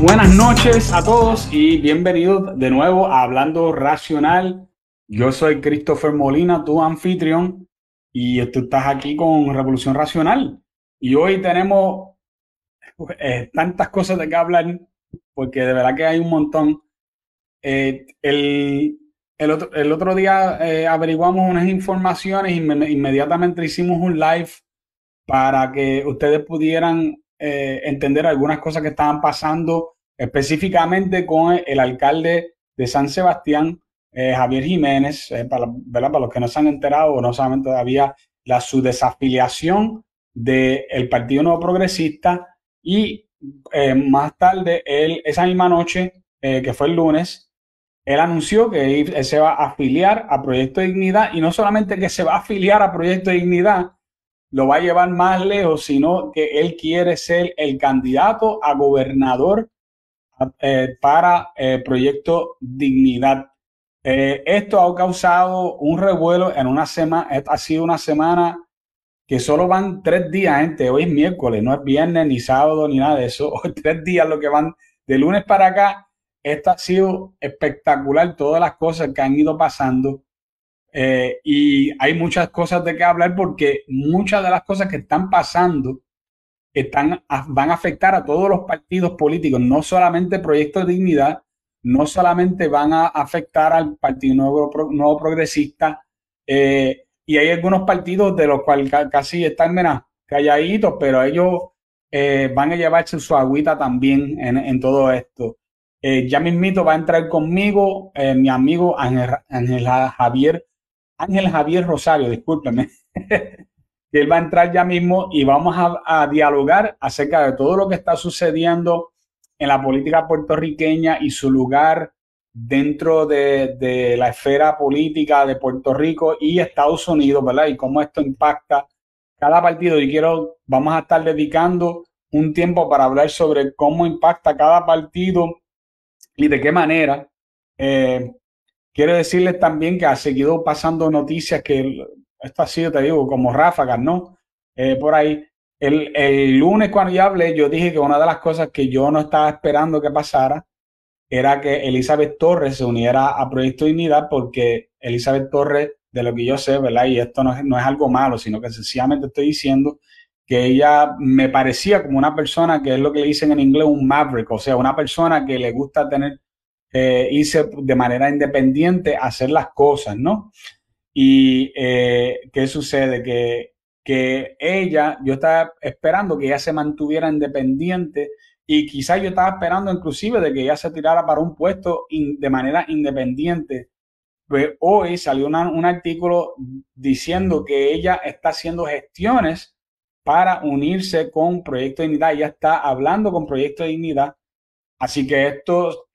Buenas noches a todos y bienvenidos de nuevo a Hablando Racional. Yo soy Christopher Molina, tu anfitrión, y tú estás aquí con Revolución Racional. Y hoy tenemos eh, tantas cosas de que hablar, porque de verdad que hay un montón. Eh, el, el, otro, el, otro, día eh, averiguamos unas informaciones y inmediatamente hicimos un live para que ustedes pudieran entender algunas cosas que estaban pasando específicamente con el alcalde de San Sebastián, eh, Javier Jiménez, eh, para, los que no se han enterado o no saben todavía, la su desafiliación del Partido Nuevo Progresista y más tarde, él, esa misma noche, que fue el lunes, él anunció que se va a afiliar a Proyecto de Dignidad y no solamente que se va a afiliar a Proyecto de Dignidad, lo va a llevar más lejos, sino que él quiere ser el candidato a gobernador eh, para el eh, Proyecto Dignidad. Eh, esto ha causado un revuelo en una semana, ha sido una semana que solo van tres días, gente. Hoy es miércoles, no es viernes, ni sábado, ni nada de eso. Tres días lo que van de lunes para acá. Esto ha sido espectacular, todas las cosas que han ido pasando. Eh, y hay muchas cosas de qué hablar porque muchas de las cosas que están pasando están, van a afectar a todos los partidos políticos, no solamente Proyecto de Dignidad, no solamente van a afectar al Partido Nuevo, Nuevo Progresista, eh, y hay algunos partidos de los cuales casi están menos calladitos, pero ellos eh, van a llevarse su agüita también en, todo esto. ya mismito va a entrar conmigo mi amigo Ángel, Ángel Javier Ángel Javier Rosario, discúlpeme, que él va a entrar ya mismo y vamos a, dialogar acerca de todo lo que está sucediendo en la política puertorriqueña y su lugar dentro de, la esfera política de Puerto Rico y Estados Unidos, ¿verdad? Y cómo esto impacta cada partido. Y quiero, vamos a estar dedicando un tiempo para hablar sobre cómo impacta cada partido y de qué manera eh, Quiero decirles también que ha seguido pasando noticias que esto ha sido, te digo, como ráfagas, ¿no? Eh, por ahí. El, el, lunes cuando yo hablé, yo dije que una de las cosas que yo no estaba esperando que pasara era que Elizabeth Torres se uniera a Proyecto Dignidad porque Elizabeth Torres, de lo que yo sé, ¿verdad? Y esto no es, no es algo malo, sino que sencillamente estoy diciendo que ella me parecía como una persona que es lo que le dicen en inglés un maverick, o sea, una persona que le gusta tener eh, irse de manera independiente hacer las cosas, ¿no? Y eh, ¿qué sucede? Que, que ella, yo estaba esperando que ella se mantuviera independiente y quizás yo estaba esperando inclusive de que ella se tirara para un puesto de manera independiente. Pues hoy salió un artículo diciendo que ella está haciendo gestiones para unirse con Proyecto Dignidad. Ella está hablando con Proyecto Dignidad. Así que esto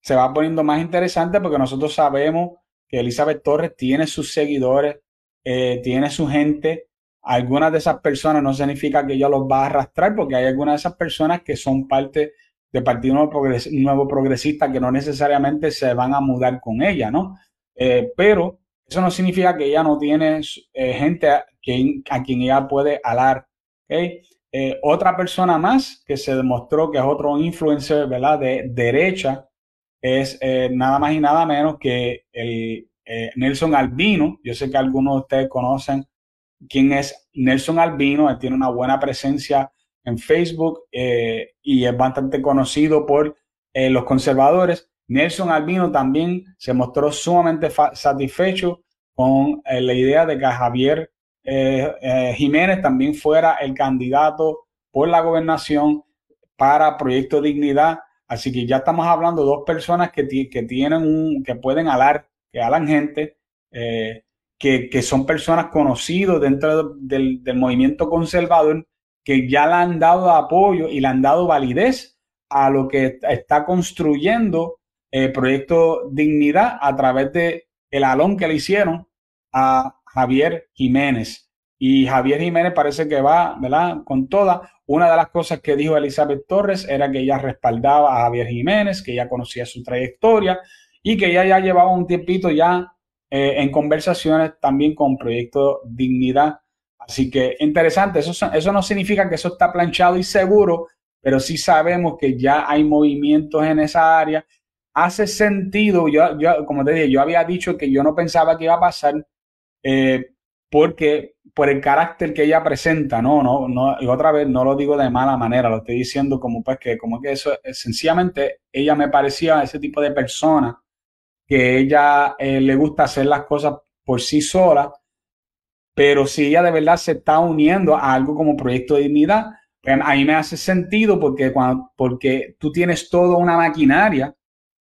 se va poniendo más interesante porque nosotros sabemos que Elizabeth Torres tiene sus seguidores, eh, tiene su gente. Algunas de esas personas no significa que ella los va a arrastrar porque hay algunas de esas personas que son parte del Partido Nuevo, Progresista que no necesariamente se van a mudar con ella, ¿no? Eh, pero eso no significa que ella no tiene eh, gente a quien, a quien ella puede alar. otra persona más que se demostró que es otro influencer, ¿verdad? De derecha, es eh, nada más y nada menos que el eh, Nelson Albino. Yo sé que algunos de ustedes conocen quién es Nelson Albino. Él tiene una buena presencia en Facebook eh, y es bastante conocido por los conservadores. Nelson Albino también se mostró sumamente satisfecho con la idea de que Javier Jiménez también fuera el candidato por la gobernación para Proyecto Dignidad Así que ya estamos hablando de dos personas que, que tienen un, que pueden alar, que alan gente, eh, que, son personas conocidas dentro del, movimiento conservador, que ya le han dado apoyo y le han dado validez a lo que está construyendo el proyecto Dignidad a través de el alón que le hicieron a Javier Jiménez. Y Javier Jiménez parece que va, ¿verdad? Con toda. Una de las cosas que dijo Elizabeth Torres era que ella respaldaba a Javier Jiménez, que ella conocía su trayectoria y que ella ya llevaba un tiempito ya eh, en conversaciones también con Proyecto Dignidad. Así que interesante, eso, eso no significa que eso está planchado y seguro, pero sí sabemos que ya hay movimientos en esa área. Hace sentido, yo, yo como te dije, yo había dicho que yo no pensaba que iba a pasar eh, porque por el carácter que ella presenta, no, no, no, y otra vez no lo digo de mala manera, lo estoy diciendo como pues que, como que eso, sencillamente ella me parecía ese tipo de persona que ella eh, le gusta hacer las cosas por sí sola, pero si ella de verdad se está uniendo a algo como Proyecto de Dignidad, pues ahí me hace sentido porque, cuando, porque tú tienes toda una maquinaria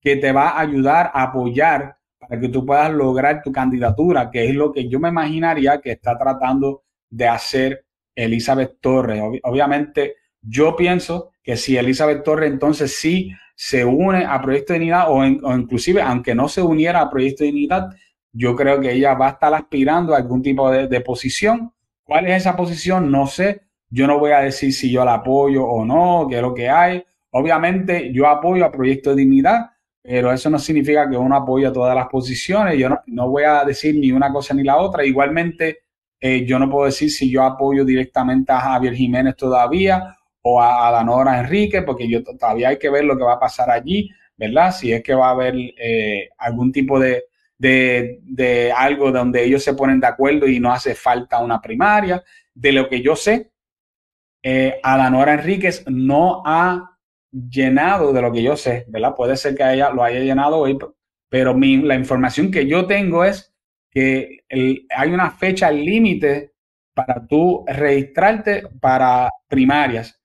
que te va a ayudar a apoyar para que tú puedas lograr tu candidatura, que es lo que yo me imaginaría que está tratando de hacer Elizabeth Torres. obviamente, yo pienso que si Elizabeth Torres entonces sí se une a Proyecto de Dignidad o, inclusive aunque no se uniera a Proyecto de Dignidad, yo creo que ella va a estar aspirando a algún tipo de, de posición. ¿Cuál es esa posición? No sé. Yo no voy a decir si yo la apoyo o no, qué es lo que hay. Obviamente yo apoyo a Proyecto de Dignidad, pero eso no significa que uno apoya todas las posiciones. Yo no, voy a decir ni una cosa ni la otra. Igualmente, eh, yo no puedo decir si yo apoyo directamente a Javier Jiménez todavía o a, Danora Enrique, porque yo todavía hay que ver lo que va a pasar allí, ¿verdad? Si es que va a haber eh, algún tipo de, de, algo donde ellos se ponen de acuerdo y no hace falta una primaria. De lo que yo sé, eh, Danora Enríquez no ha llenado de lo que yo sé, ¿verdad? Puede ser que ella lo haya llenado hoy, pero la información que yo tengo es que hay una fecha límite para tú registrarte para primarias.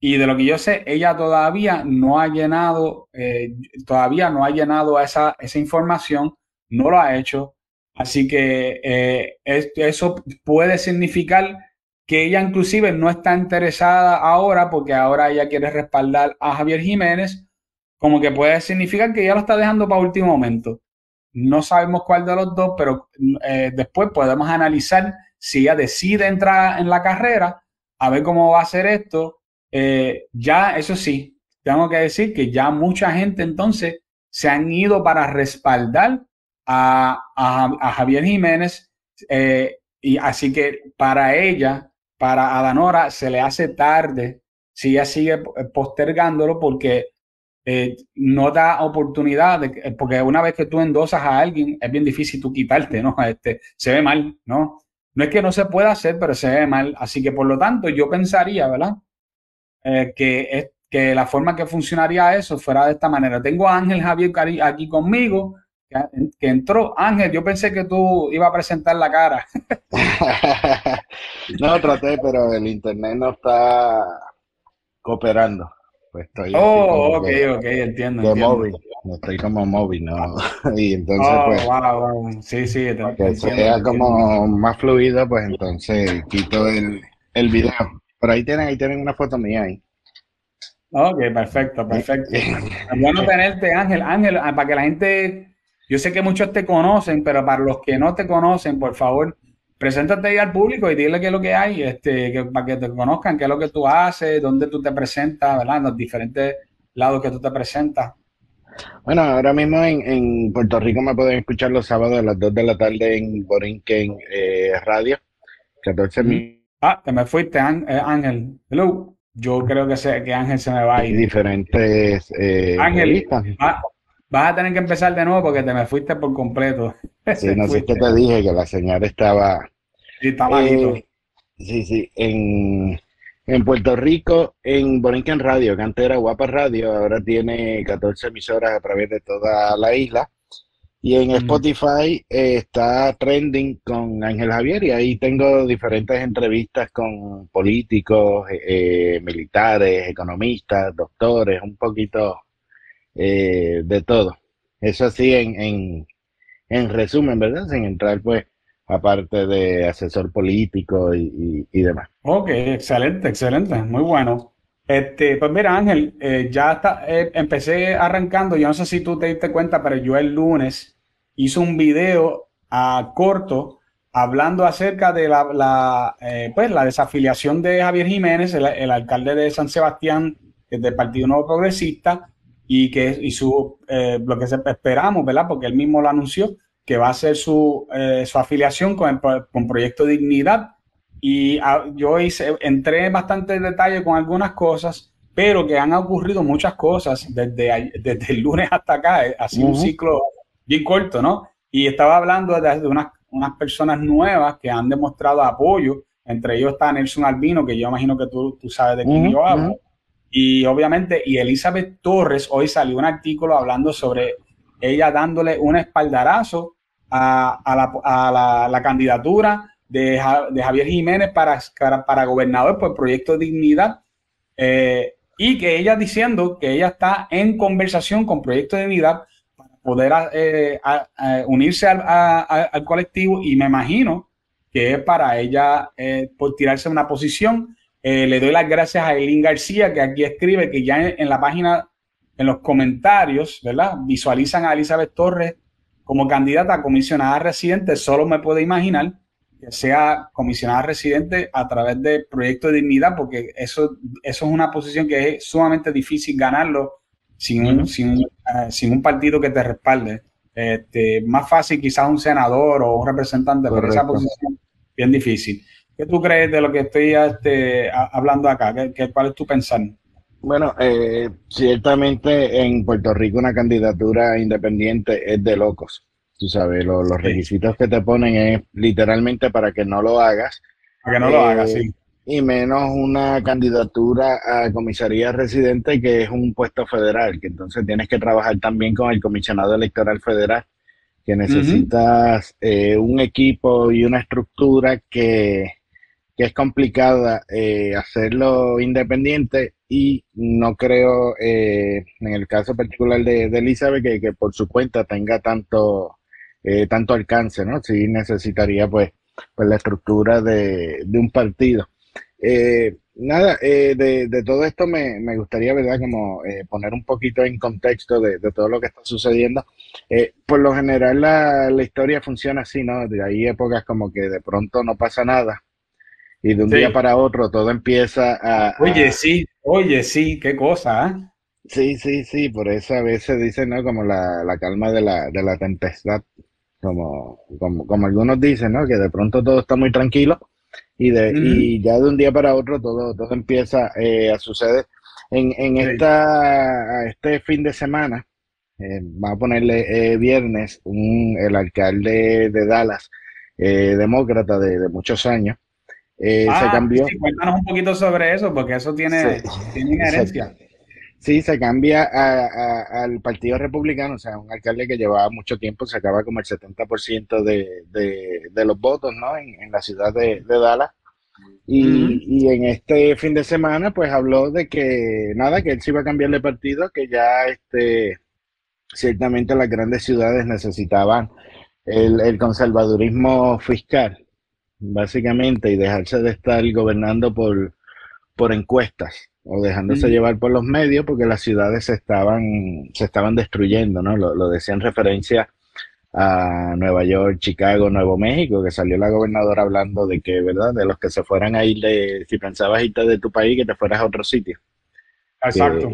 Y de lo que yo sé, ella todavía no ha llenado, eh, todavía no ha llenado esa, esa información, no lo ha hecho. Así que eh, eso puede significar que ella inclusive no está interesada ahora porque ahora ella quiere respaldar a Javier Jiménez, como que puede significar que ella lo está dejando para último momento. No sabemos cuál de los dos, pero eh, después podemos analizar si ella decide entrar en la carrera, a ver cómo va a hacer esto. Eh, ya, eso sí, tengo que decir que ya mucha gente entonces se han ido para respaldar a, Javier Jiménez. Eh, y así que para ella para Adanora se le hace tarde si ella sigue postergándolo porque eh, no da oportunidad, eh, porque una vez que tú endosas a alguien es bien difícil tú quitarte, ¿no? Este, se ve mal, ¿no? No es que no se pueda hacer, pero se ve mal. Así que por lo tanto yo pensaría, ¿verdad? Eh, que, que la forma que funcionaría eso fuera de esta manera. Tengo a Ángel Javier aquí conmigo que, entró. Ángel, yo pensé que tú ibas a presentar la cara. no, traté, pero el internet no está cooperando. Pues estoy oh, ok, ok, entiendo. De móvil, no estoy como móvil, ¿no? y entonces, oh, pues. Wow, Sí, sí, te, que sea como más fluido, pues entonces quito el, el video. Por ahí tienen, ahí tienen una foto mía ahí. Ok, perfecto, perfecto. bueno tenerte, Ángel. Ángel, ah, para que la gente yo sé que muchos te conocen, pero para los que no te conocen, por favor, preséntate ahí al público y dile qué es lo que hay, este, que, para que te conozcan, qué es lo que tú haces, dónde tú te presentas, ¿verdad? En los diferentes lados que tú te presentas. Bueno, ahora mismo en, Puerto Rico me pueden escuchar los sábados a las 2 de la tarde en Borinquen eh, Radio, 14 mil. Ah, te me fuiste, eh, Ángel. Hello. Yo creo que, sé, que Ángel se me va a ir. diferentes eh, Ángel, Vas a tener que empezar de nuevo porque te me fuiste por completo. Sí, no sé qué te dije, que la señal estaba... Sí, estaba eh, Sí, sí, en, en Puerto Rico, en Borinquen Radio, que antes era Guapa Radio, ahora tiene 14 emisoras a través de toda la isla. Y en Spotify eh, está trending con Ángel Javier y ahí tengo diferentes entrevistas con políticos, eh, militares, economistas, doctores, un poquito eh, de todo. Eso así en, en, resumen, ¿verdad? Sin entrar pues aparte de asesor político y, demás. Ok, excelente, excelente, muy bueno. Este, pues mira, Ángel, eh, ya está, eh, empecé arrancando, yo no sé si tú te diste cuenta, pero yo el lunes hice un video a corto hablando acerca de la, la pues, la desafiliación de Javier Jiménez, el, el, alcalde de San Sebastián, del Partido Nuevo Progresista, y que y su, eh, lo que esperamos, ¿verdad? Porque él mismo lo anunció, que va a ser su, eh, su afiliación con, el, con Proyecto Dignidad. Y ah, yo hice, entré bastante en detalle con algunas cosas, pero que han ocurrido muchas cosas desde, desde el lunes hasta acá, ha sido un ciclo bien corto, ¿no? Y estaba hablando de, unas, unas personas nuevas que han demostrado apoyo, entre ellos está Nelson Albino, que yo imagino que tú, tú sabes de quién yo hablo, y obviamente, y Elizabeth Torres, hoy salió un artículo hablando sobre ella dándole un espaldarazo a, a, la, candidatura de, de, Javier Jiménez para, para, gobernador por Proyecto Dignidad. Eh, y que ella diciendo que ella está en conversación con Proyecto Dignidad para poder eh, unirse al, colectivo y me imagino que es para ella eh, por tirarse una posición. Le doy las gracias a Eileen García que aquí escribe que ya en la página, en los comentarios, ¿verdad? Visualizan a Elizabeth Torres como candidata a comisionada residente, solo me puedo imaginar que sea comisionada residente a través del proyecto de dignidad, porque eso, eso es una posición que es sumamente difícil ganarlo sin un, sin, eh, sin un partido que te respalde. Este, más fácil quizás un senador o un representante, pero esa posición bien difícil. ¿Qué tú crees de lo que estoy este, hablando acá? ¿Qué, cuál es tu pensar? Bueno, eh, ciertamente en Puerto Rico una candidatura independiente es de locos. Tú sabes, los requisitos que te ponen es literalmente para que no lo hagas. Para que no lo hagas, sí. Eh, y menos una candidatura a comisaría residente que es un puesto federal, que entonces tienes que trabajar también con el comisionado electoral federal, que necesitas eh, un equipo y una estructura que, que es complicada eh, hacerlo independiente y no creo eh, en el caso particular de, de Elizabeth que, que, por su cuenta tenga tanto eh, tanto alcance, ¿no? Sí necesitaría pues, pues la estructura de, de un partido. Eh, nada, eh, de, de, todo esto me, me, gustaría, ¿verdad? Como poner un poquito en contexto de, todo lo que está sucediendo. por lo general la, la, historia funciona así, ¿no? De ahí épocas como que de pronto no pasa nada y de un día para otro todo empieza a... Oye, sí, oye, sí, qué cosa, ¿eh? Sí, sí, sí, por eso a veces dicen, ¿no? Como la, la calma de la, de la tempestad como, como, como, algunos dicen, ¿no? Que de pronto todo está muy tranquilo y, de, y ya de un día para otro todo, todo empieza eh, a suceder. En, en esta, este fin de semana, eh, va a ponerle eh, viernes, un, el alcalde de Dallas, eh, demócrata de, de, muchos años, se ah, cambió. Sí, cuéntanos un poquito sobre eso, porque eso tiene, tiene inherencia. Sí, se cambia al Partido Republicano, o sea, un alcalde que llevaba mucho tiempo, sacaba como el 70% de, de, de los votos, ¿no? En, la ciudad de, Dallas. Y, y, en este fin de semana, pues habló de que nada, que él se iba a cambiar de partido, que ya este, ciertamente las grandes ciudades necesitaban el, el conservadurismo fiscal, básicamente, y dejarse de estar gobernando por, por encuestas o dejándose llevar por los medios porque las ciudades se estaban, se estaban destruyendo, ¿no? Lo, lo decía en referencia a Nueva York, Chicago, Nuevo México, que salió la gobernadora hablando de que, ¿verdad? De los que se fueran a ir de, si pensabas irte de tu país, que te fueras a otro sitio. Exacto.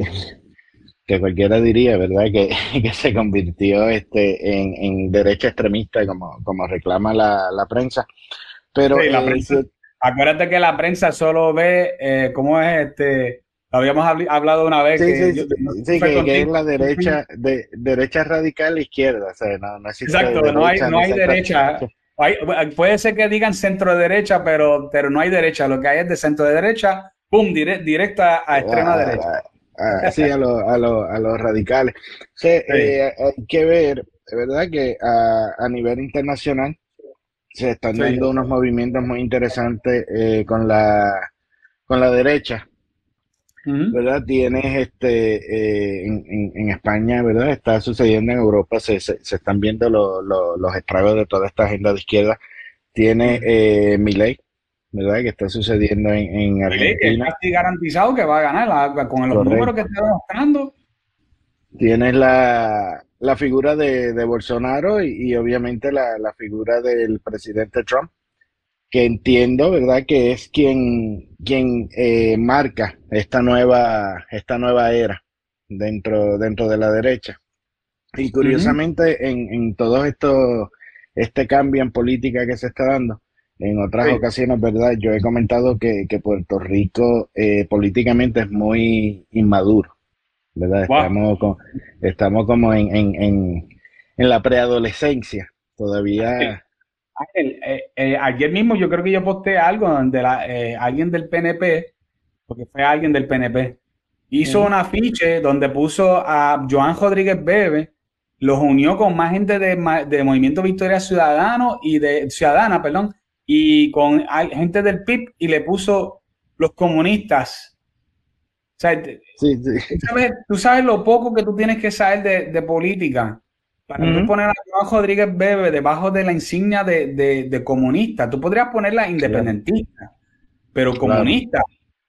Que, cualquiera diría, ¿verdad? Que, que se convirtió este, en, en, derecha extremista, como, como reclama la, la prensa. Pero la eh, acuérdate que la prensa solo ve eh, cómo es este habíamos hablado una vez sí, que, sí, sí, que, es la derecha de derecha radical izquierda o sea, no, no exacto no hay no hay derecha. Hay, puede ser que digan centro derecha pero pero no hay derecha. Lo que hay es de centro de derecha pum directa a extrema ah, derecha. ah, sí a los a lo, a los radicales. Eh, hay que ver verdad que a, a nivel internacional se están dando unos movimientos muy interesantes eh, con la con la derecha ¿verdad? Tienes este eh, en, en, España, ¿verdad? Está sucediendo en Europa, se, se, están viendo los estragos de toda esta agenda de izquierda. Tiene eh, Milei, ¿verdad? Que está sucediendo en, en Argentina. Está garantizado que va a ganar con los números que está demostrando. Tienes la, la figura de, de Bolsonaro y, y obviamente la, la, figura del presidente Trump, que entiendo, ¿verdad?, que es quien, quien eh, marca esta nueva, esta nueva era dentro, dentro de la derecha. Y curiosamente, en, en todo esto, este cambio en política que se está dando, En otras ocasiones, ¿verdad? Yo he comentado que, Puerto Rico eh, políticamente es muy inmaduro, ¿verdad? Estamos, estamos como en, en, en, la preadolescencia, todavía. Eh, eh, ayer mismo yo creo que yo posté algo donde la, alguien del PNP, porque fue alguien del PNP, hizo un afiche donde puso a Joan Rodríguez Bebe, los unió con más gente de, de Movimiento Victoria Ciudadano y de Ciudadana, perdón, y con gente del PIB y le puso los comunistas. Sea, ¿tú, sabes, lo poco que tú tienes que saber de, política para poner a Juan Rodríguez Bebe debajo de la insignia de, comunista. Tú podrías ponerla independentista, pero comunista.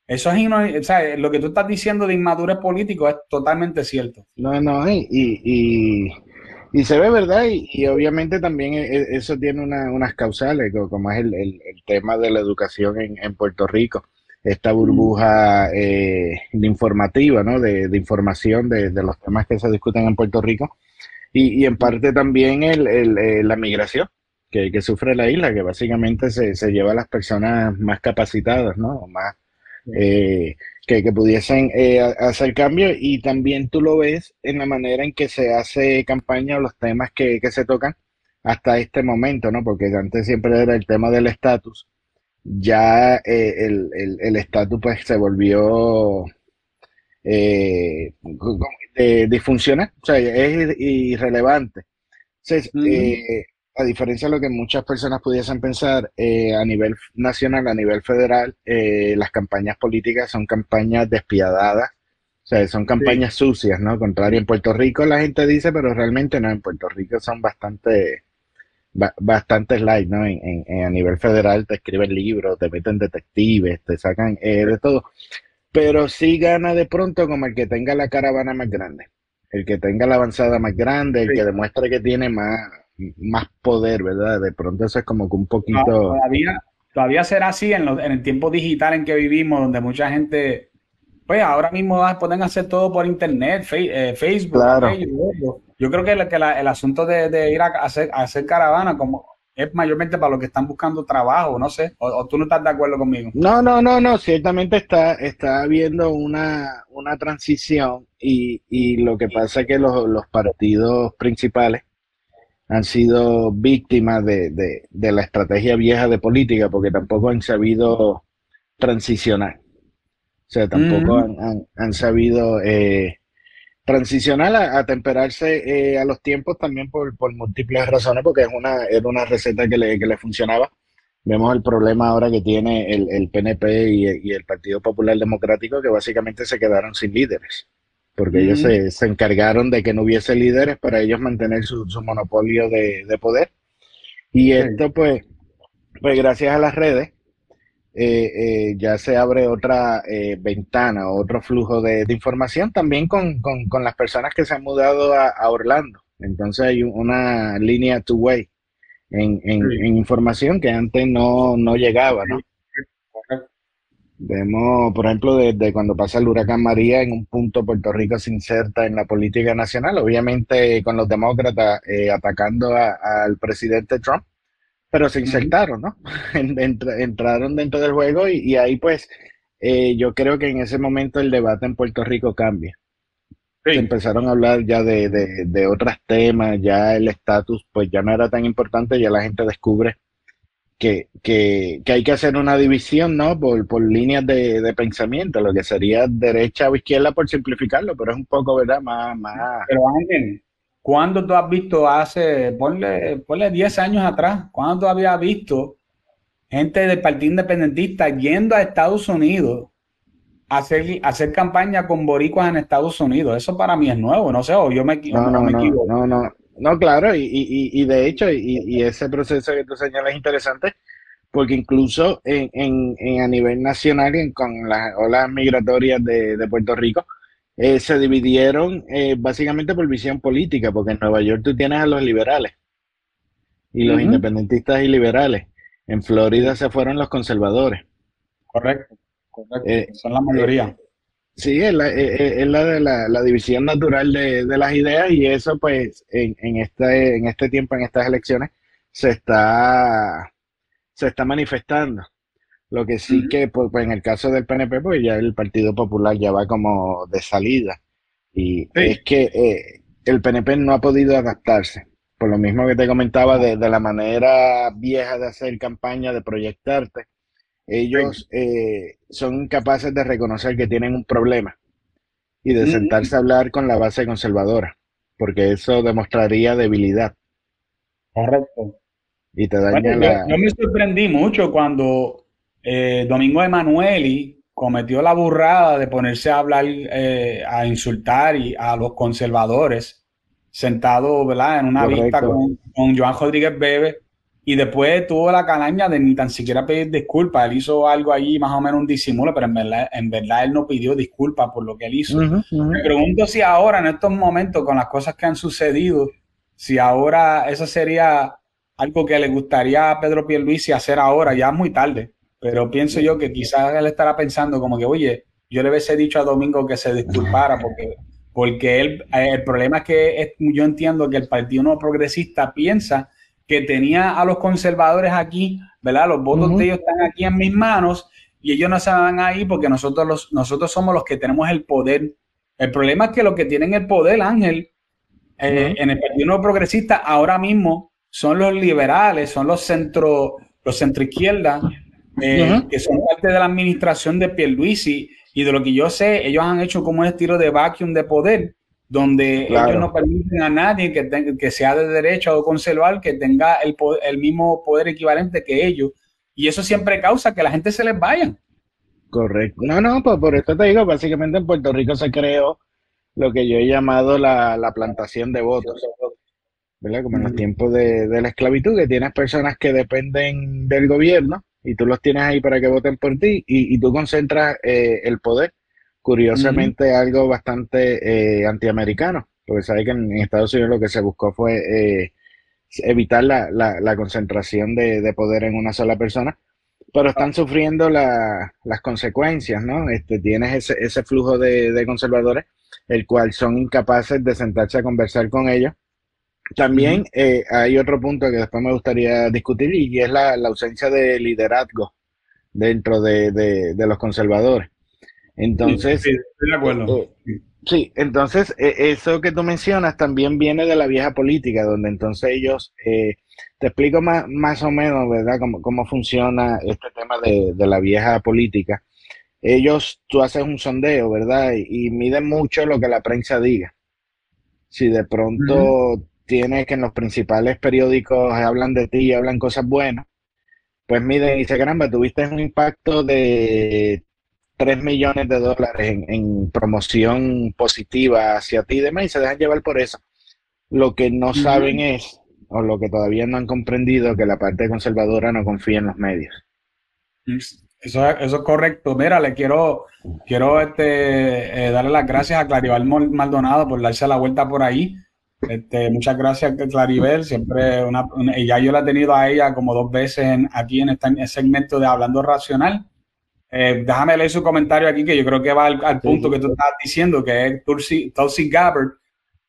Eso es, o sea, lo que tú estás diciendo de inmadurez político es totalmente cierto. No, no, y y se ve, ¿verdad? Y, obviamente también e, e, eso tiene unas causales, como es el, tema de la educación en, Puerto Rico, esta burbuja eh, informativa, ¿no? De, información de, los temas que se discuten en Puerto Rico. Y, en parte también el, eh, la migración que, sufre la isla, que básicamente se, se lleva a las personas más capacitadas, ¿no? Más, eh, que, pudiesen eh, hacer cambio y también tú lo ves en la manera en que se hace campaña o los temas que, se tocan hasta este momento, ¿no? Porque antes siempre era el tema del estatus. Ya eh, el estatus pues se volvió eh, disfuncional, o sea, es irrelevante. Entonces, a diferencia de lo que muchas personas pudiesen pensar eh, a nivel nacional, a nivel federal, eh, las campañas políticas son campañas despiadadas, o sea, son campañas sucias, ¿no? Contrario en Puerto Rico la gente dice, pero realmente no, en Puerto Rico son bastante, bastante light, ¿no? En, a nivel federal te escriben libros, te meten detectives, te sacan eh, de todo, pero sí gana de pronto como el que tenga la caravana más grande, el que tenga la avanzada más grande, el que demuestre que tiene más más poder, ¿verdad? De pronto eso es como que un poquito... todavía, todavía será así en, en, el tiempo digital en que vivimos, donde mucha gente, pues ahora mismo pueden hacer todo por internet, eh, Facebook. Claro. Yo creo que, el, que el asunto de, ir a hacer, a hacer caravana como es mayormente para los que están buscando trabajo, no sé, o, tú no estás de acuerdo conmigo. No, no, no, no, ciertamente está, está habiendo una, una transición y, y lo que pasa es que los, los partidos principales han sido víctimas de, la estrategia vieja de política porque tampoco han sabido transicionar. O sea, tampoco han, sabido eh, transicionar a, temperarse eh, a los tiempos también por, múltiples razones, porque es una, era una receta que le, que le funcionaba. Vemos el problema ahora que tiene el, el PNP y, y, el Partido Popular Democrático, que básicamente se quedaron sin líderes porque ellos se, encargaron de que no hubiese líderes para ellos mantener su, monopolio de, poder. Y esto, pues, pues gracias a las redes, eh, eh, ya se abre otra eh, ventana, otro flujo de, información también con, las personas que se han mudado a, Orlando. Entonces hay una línea two-way en, en, información que antes no, no llegaba, ¿no? Vemos, por ejemplo, desde cuando pasa el huracán María, en un punto Puerto Rico se inserta en la política nacional, obviamente con los demócratas eh, atacando al presidente Trump, pero se insertaron, ¿no? entraron dentro del juego y, ahí pues eh, yo creo que en ese momento el debate en Puerto Rico cambia. empezaron a hablar ya de, de, de otros temas, ya el estatus pues ya no era tan importante, ya la gente descubre que, que, que, hay que hacer una división, ¿no? Por, por líneas de, de, pensamiento, lo que sería derecha o izquierda por simplificarlo, pero es un poco, ¿verdad? Más... más... Pero Ángel, ¿cuándo tú has visto hace, ponle, ponle 10 años atrás, cuándo tú habías visto gente del Partido Independentista yendo a Estados Unidos a hacer, hacer campaña con boricuas en Estados Unidos? Eso para mí es nuevo, no sé, o yo me, no, no, me equivoco. No, no, no, claro, y, y, y de hecho, y, ese proceso que tú señalas es interesante, porque incluso en, en, a nivel nacional, con las olas migratorias de, Puerto Rico, eh, se dividieron eh, básicamente por visión política, porque en Nueva York tú tienes a los liberales y los independentistas y liberales. En Florida se fueron los conservadores. Correcto, correcto. Eh, son la mayoría. Sí, es la, es la de la, la, división natural de, de, las ideas y eso pues en, en, este, en este tiempo, en estas elecciones, se está se está manifestando. Lo que sí que, pues, pues, en el caso del PNP, pues ya el Partido Popular ya va como de salida. Y es que eh, el PNP no ha podido adaptarse. Por lo mismo que te comentaba de, la manera vieja de hacer campaña, de proyectarte, ellos eh, son incapaces de reconocer que tienen un problema y de sentarse a hablar con la base conservadora, porque eso demostraría debilidad. Correcto. Y te daña la... yo, me sorprendí mucho cuando eh, Domingo Emanueli cometió la burrada de ponerse a hablar, eh, a insultar y a los conservadores, sentado ¿verdad? en una vista con, con Joan Rodríguez Bebe, y después tuvo la calaña de ni tan siquiera pedir disculpas. Él hizo algo allí, más o menos un disimulo, pero en verdad, en verdad él no pidió disculpas por lo que él hizo. Me pregunto si ahora, en estos momentos, con las cosas que han sucedido, si ahora eso sería algo que le gustaría a Pedro Pierluisi hacer ahora, ya es muy tarde. Pero pienso yo que quizás él estará pensando como que, oye, yo le hubiese dicho a Domingo que se disculpara porque, porque él, eh, el problema es que yo entiendo que el Partido No Progresista piensa que tenía a los conservadores aquí, ¿verdad? Los votos de ellos están aquí en mis manos y ellos no se van ahí porque nosotros, los, nosotros somos los que tenemos el poder. El problema es que los que tienen el poder, Ángel, eh, en el Partido No Progresista ahora mismo son los liberales, son los centro, los centroizquierda, eh, que son parte de la administración de Pierluisi y de lo que yo sé, ellos han hecho como un estilo de vacuum de poder donde ellos no permiten a nadie que, que sea de derecha o conservar que tenga el, el mismo poder equivalente que ellos. Y eso siempre causa que la gente se les vaya. Correcto. No, no, pues por esto te digo, básicamente en Puerto Rico se creó lo que yo he llamado la, plantación de votos. ¿verdad? Como en los tiempos de, la esclavitud, que tienes personas que dependen del gobierno y tú los tienes ahí para que voten por ti y, tú concentras eh, el poder Curiosamente, algo bastante eh, antiamericano, porque sabe que en, Estados Unidos lo que se buscó fue eh, evitar la, la, concentración de, poder en una sola persona, pero están ah. sufriendo las consecuencias, ¿no? Este, tienes ese, ese flujo de, conservadores, el cual son incapaces de sentarse a conversar con ellos. También eh, hay otro punto que después me gustaría discutir y es la, ausencia de liderazgo dentro de, de los conservadores. Entonces, sí, sí, eh, entonces e, eso que tú mencionas también viene de la vieja política, donde entonces ellos, eh, te explico más, más o menos, ¿verdad?, cómo, cómo funciona este tema de, la vieja política. Ellos, tú haces un sondeo, ¿verdad? Y, miden mucho lo que la prensa diga. Si de pronto tienes que en los principales periódicos hablan de ti y hablan cosas buenas, pues miden y dice, caramba, tuviste un impacto de 3 millones de dólares en, promoción positiva hacia ti y demás y se dejan llevar por eso. Lo que no saben es, o lo que todavía no han comprendido, que la parte conservadora no confía en los medios. Eso, eso es correcto. Mira, le quiero, quiero este, eh, darle las gracias a Claribel Maldonado por darse la vuelta por ahí. Este, muchas gracias, Claribel. Siempre una, ya yo la he tenido a ella como dos veces aquí en este segmento de Hablando Racional. Eh, déjame leer su comentario aquí, que yo creo que va al, punto que tú estás diciendo, que es Tulsi, Tulsi Gabbard,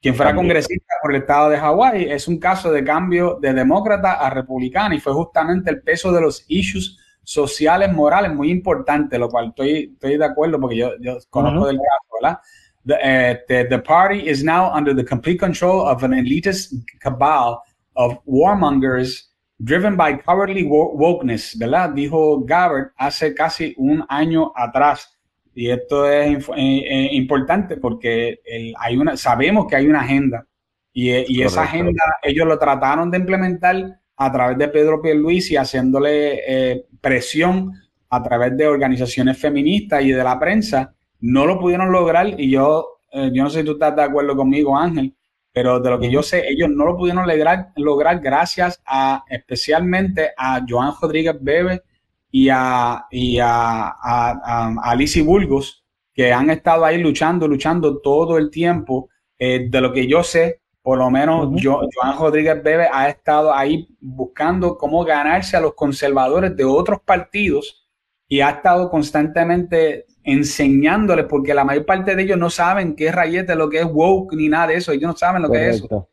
quien fuera congresista por el estado de Hawái. Es un caso de cambio de demócrata a republicana y fue justamente el peso de los issues sociales, morales, muy importante, lo cual estoy, estoy de acuerdo porque yo, yo conozco del caso, ¿verdad? The, uh, the, party is now under the complete control of an elitist cabal of warmongers Driven by cowardly wokeness, ¿verdad? Dijo Gabbard hace casi un año atrás. Y esto es eh, eh, importante porque hay una, sabemos que hay una agenda y, eh, y esa agenda ellos lo trataron de implementar a través de Pedro Pierluisi haciéndole presión a través de organizaciones feministas y de la prensa. No lo pudieron lograr y yo, yo no sé si tú estás de acuerdo conmigo, Ángel, pero de lo que yo sé, ellos no lo pudieron lograr, lograr gracias a especialmente a Joan Rodríguez Bebe y a, y a, a, Alicia Burgos, que han estado ahí luchando, luchando todo el tiempo. Eh, de lo que yo sé, por lo menos Joan Rodríguez Bebe ha estado ahí buscando cómo ganarse a los conservadores de otros partidos y ha estado constantemente enseñándoles, porque la mayor parte de ellos no saben qué es rayete, lo que es woke, ni nada de eso, ellos no saben lo que es eso.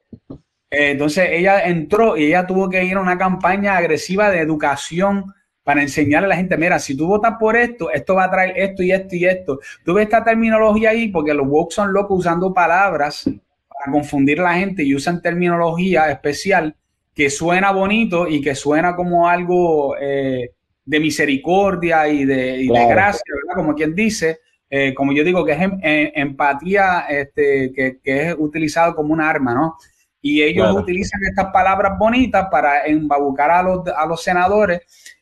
entonces ella entró y ella tuvo que ir a una campaña agresiva de educación para enseñarle a la gente, mira, si tú votas por esto, esto va a traer esto y esto y esto. Tú ves esta terminología ahí porque los woke son locos usando palabras para confundir a la gente y usan terminología especial que suena bonito y que suena como algo eh, de misericordia y de, gracia, ¿verdad? Como quien dice, eh, como yo digo, que es em, eh, empatía, este, que, es utilizado como un arma, ¿no? Y ellos utilizan estas palabras bonitas para embabucar a los, a los senadores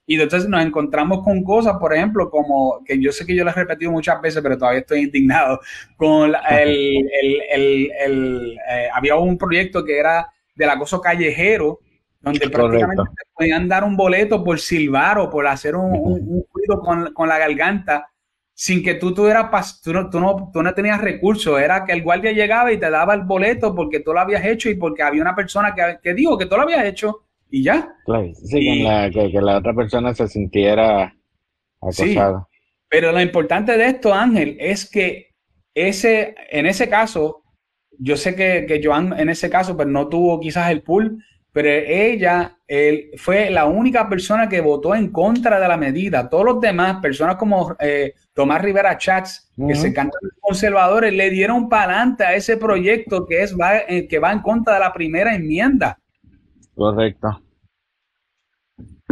y entonces nos encontramos con cosas, por ejemplo, como que yo sé que yo les he repetido muchas veces, pero todavía estoy indignado, con el, el, el, había un proyecto que era del acoso callejero, donde prácticamente te podían dar un boleto por silbar o por hacer un, ruido con, la garganta sin que tú tuvieras, tú no, tú, no, tú no tenías recursos, era que el guardia llegaba y te daba el boleto porque tú lo habías hecho y porque había una persona que, que dijo que tú lo habías hecho y ya. Claro, sí, que, la otra persona se sintiera acosada. pero lo importante de esto, Ángel, es que ese, en ese caso, yo sé que, que Joan en ese caso, pues no tuvo quizás el pool, pero ella él, fue la única persona que votó en contra de la medida. Todos los demás, personas como eh, Tomás Rivera Chats, que se cantan conservadores, le dieron para adelante a ese proyecto que, es, va, eh, que va en contra de la primera enmienda. Correcto.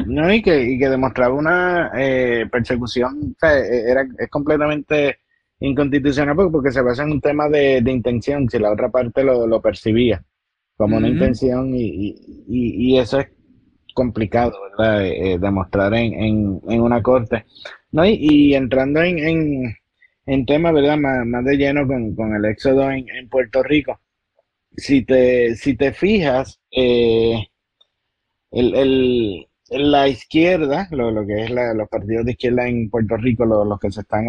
No, y que, y que demostraba una eh, persecución, era, es completamente inconstitucional porque, se basa en un tema de, intención, si la otra parte lo percibía como una intención y, y, eso es complicado, ¿verdad? Eh, eh, demostrar en, en, una corte. ¿no? Y, entrando en, en, en tema, ¿verdad? Más, de lleno con, el éxodo en, Puerto Rico. Si te, si te fijas, eh, el, el, la izquierda, lo, lo que es los partidos de izquierda en Puerto Rico, los que se están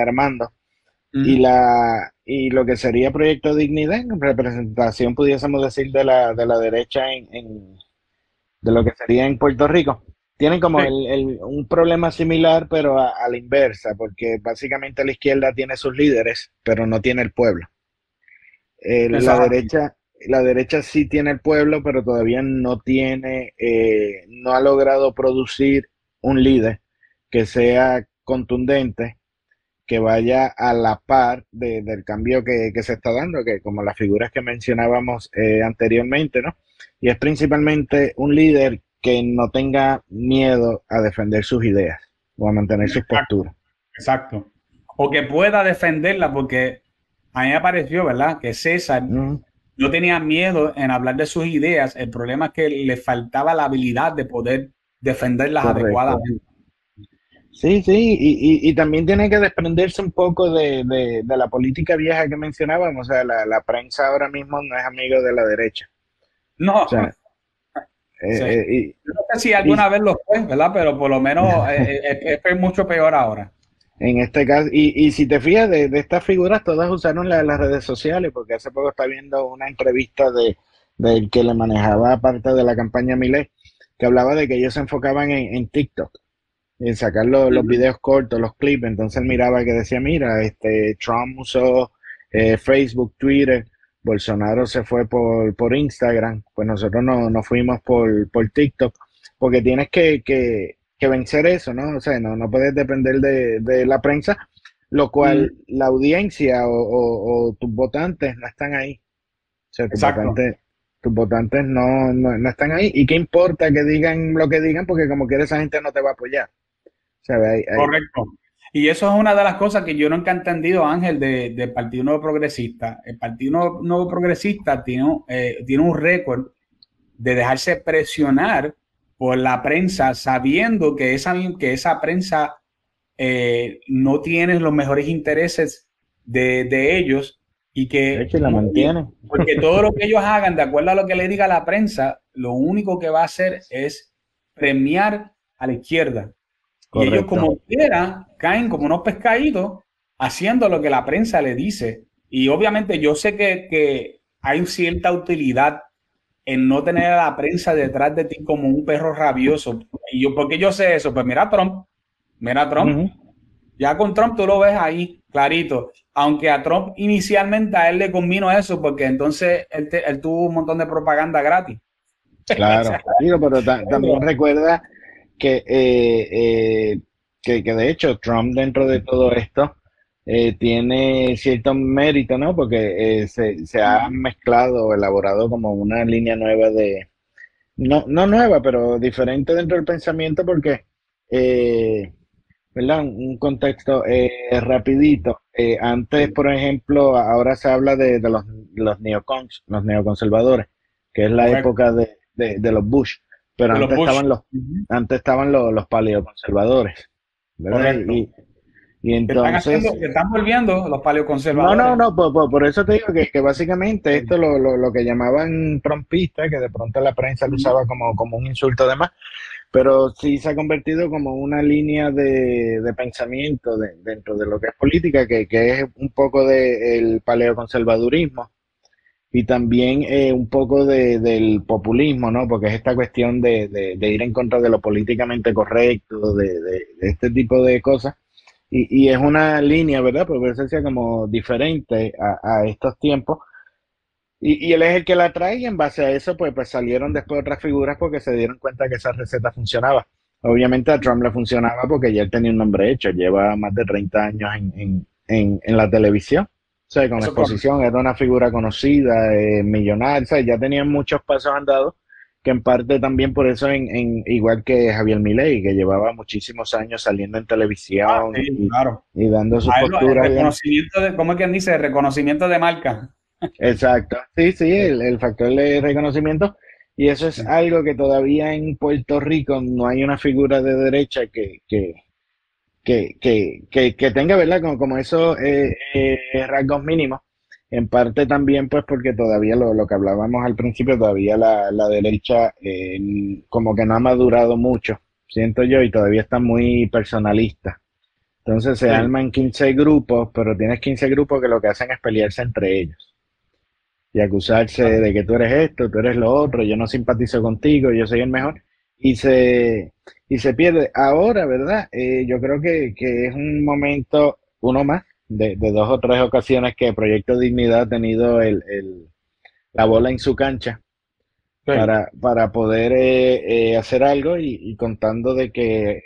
armando, y, la, y lo que sería Proyecto Dignidad, representación, pudiésemos decir, de la, de la derecha en, de lo que sería en Puerto Rico. Tienen como el, un problema similar, pero a, la inversa, porque básicamente la izquierda tiene sus líderes, pero no tiene el pueblo. Eh, la derecha la derecha sí tiene el pueblo, pero todavía no tiene, eh, no ha logrado producir un líder que sea contundente que vaya a la par del cambio que, se está dando, que como las figuras que mencionábamos eh, anteriormente, ¿no? Y es principalmente un líder que no tenga miedo a defender sus ideas o a mantener sus posturas. Exacto. O que pueda defenderla, porque a mí me pareció, ¿verdad? Que César no tenía miedo en hablar de sus ideas. El problema es que le faltaba la habilidad de poder defenderlas adecuadamente. Sí, sí, y, y, también tiene que desprenderse un poco de, de, la política vieja que mencionábamos. O sea, la, la, prensa ahora mismo no es amigo de la derecha. No. Eh, eh, no sé si alguna vez lo fue, ¿verdad? Pero por lo menos eh, es, mucho peor ahora. En este caso, y, y si te fijas de, de estas figuras, todas usaron las redes sociales, porque hace poco está viendo una entrevista de del que le manejaba parte de la campaña Milet, que hablaba de que ellos se enfocaban en, en TikTok en sacar los, videos cortos, los clips. Entonces él miraba que decía, mira, este Trump usó eh, Facebook, Twitter, Bolsonaro se fue por, por Instagram, pues nosotros no, no fuimos por, por TikTok, porque tienes que, que, que, vencer eso, ¿no? O sea, no, no puedes depender de, de la prensa, lo cual la audiencia o, tus votantes no están ahí. O sea, tus votantes, tus votantes no, no, no, están ahí. ¿Y qué importa que digan lo que digan? Porque como quiera esa gente no te va a apoyar. Correcto. Y eso es una de las cosas que yo nunca he entendido, Ángel, del Partido Nuevo Progresista. El Partido Nuevo, Progresista tiene, eh, tiene un récord de dejarse presionar por la prensa, sabiendo que esa, que esa prensa eh, no tiene los mejores intereses de, ellos y que... la mantiene. Porque todo lo que ellos hagan, de acuerdo a lo que le diga la prensa, lo único que va a hacer es premiar a la izquierda y ellos como quiera caen como unos pescaditos haciendo lo que la prensa le dice. Y obviamente yo sé que, que hay cierta utilidad en no tener a la prensa detrás de ti como un perro rabioso. Y yo, ¿por qué yo sé eso? Pues mira Trump, mira Trump. Ya con Trump tú lo ves ahí, clarito. Aunque a Trump inicialmente a él le convino eso, porque entonces él, tuvo un montón de propaganda gratis. Claro, pero también recuerda que, eh, eh, que, que, de hecho Trump dentro de todo esto eh, tiene cierto mérito, ¿no? Porque se, se, ha mezclado, elaborado como una línea nueva de, no, no nueva, pero diferente dentro del pensamiento porque ¿verdad? Un contexto eh, rapidito. Eh, antes, por ejemplo, ahora se habla de, los, los neocons, los neoconservadores, que es la época de, los Bush, pero antes, Estaban los, antes estaban los, los paleoconservadores, ¿verdad? Y, entonces... Están, volviendo los paleoconservadores. No, no, no, por, eso te digo que, que básicamente esto lo, lo, lo, que llamaban trompistas, que de pronto la prensa lo usaba como, como un insulto además, pero sí se ha convertido como una línea de, pensamiento dentro de lo que es política, que, es un poco del paleoconservadurismo y también eh, un poco del populismo, ¿no? Porque es esta cuestión de, ir en contra de lo políticamente correcto, de, este tipo de cosas. Y, es una línea, ¿verdad? Porque sea como diferente a, a estos tiempos y, él es el que la trae y en base a eso pues, pues salieron después otras figuras porque se dieron cuenta que esa receta funcionaba. Obviamente a Trump le funcionaba porque ya él tenía un nombre hecho, lleva más de 30 años en, en, en, la televisión. Sea, con exposición, era una figura conocida, eh, millonaria, o sea, ya tenían muchos pasos andados, que en parte también por eso, en, en igual que Javier Milei, que llevaba muchísimos años saliendo en televisión ah, y, claro. y, dando su postura. reconocimiento de, ¿Cómo es que dice? Reconocimiento de marca. Exacto, sí, sí, el, factor de reconocimiento. Y eso es algo que todavía en Puerto Rico no hay una figura de derecha que, que, que, que, que, tenga, ¿verdad? Como, como esos eh, eh, rasgos mínimos. En parte también, pues, porque todavía lo, lo que hablábamos al principio, todavía la, la derecha eh, como que no ha madurado mucho, siento yo, y todavía está muy personalista. Entonces se arman 15 grupos, pero tienes 15 grupos que lo que hacen es pelearse entre ellos y acusarse de que tú eres esto, tú eres lo otro, yo no simpatizo contigo, yo soy el mejor, y se, y se pierde. Ahora, ¿verdad? Eh, yo creo que, es un momento, uno más, de, dos o tres ocasiones que Proyecto Dignidad ha tenido el, la bola en su cancha para, para poder eh, eh, hacer algo y, contando de que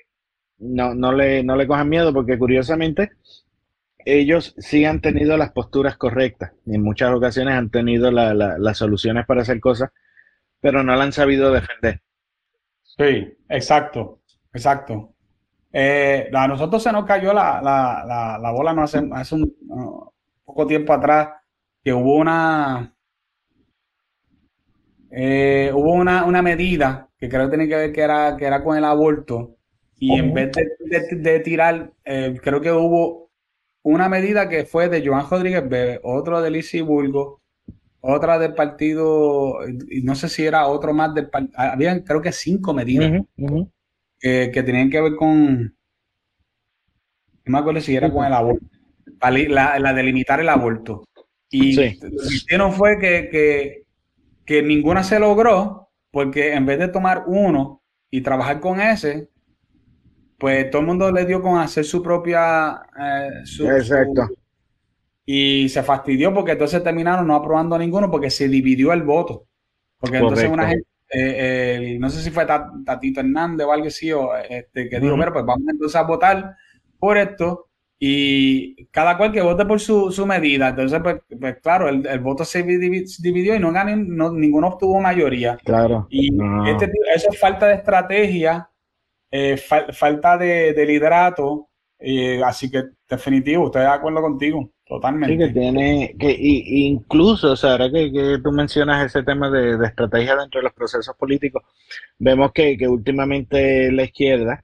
no, no, le, no le cojan miedo, porque curiosamente ellos sí han tenido las posturas correctas y en muchas ocasiones han tenido las soluciones para hacer cosas, pero no la han sabido defender. Sí, exacto, exacto. Eh, a nosotros se nos cayó la, bola no hace, hace un poco tiempo atrás que hubo una eh, hubo una, medida que creo que tenía que ver que era, que era con el aborto y en vez de, tirar, eh, creo que hubo una medida que fue de Joan Rodríguez Bebe, otro de Lizy Bulgo, otra del partido, y no sé si era otro más del partido, había creo que cinco medidas Que, tenían que ver con, no me acuerdo si era con el aborto, la, la de limitar el aborto. Y lo que hicieron fue que, que, que ninguna se logró, porque en vez de tomar uno y trabajar con ese, pues todo el mundo le dio con hacer su propia... Eh, Exacto. Y se fastidió porque entonces terminaron no aprobando ninguno porque se dividió el voto. Porque entonces una gente, eh, no sé si fue Tatito Hernández o algo así, o, este, que dijo, pero pues vamos entonces a votar por esto y cada cual que vote por su, medida. Entonces, pues, pues claro, el, voto se dividió y no, gané, no ninguno obtuvo mayoría. Claro. Y este, eso es falta de estrategia eh, falta de, de liderato, eh, así que definitivo, estoy de acuerdo contigo, totalmente. Sí, que tiene, que incluso, o sea, ahora que, tú mencionas ese tema de, estrategia dentro de los procesos políticos, vemos que, últimamente la izquierda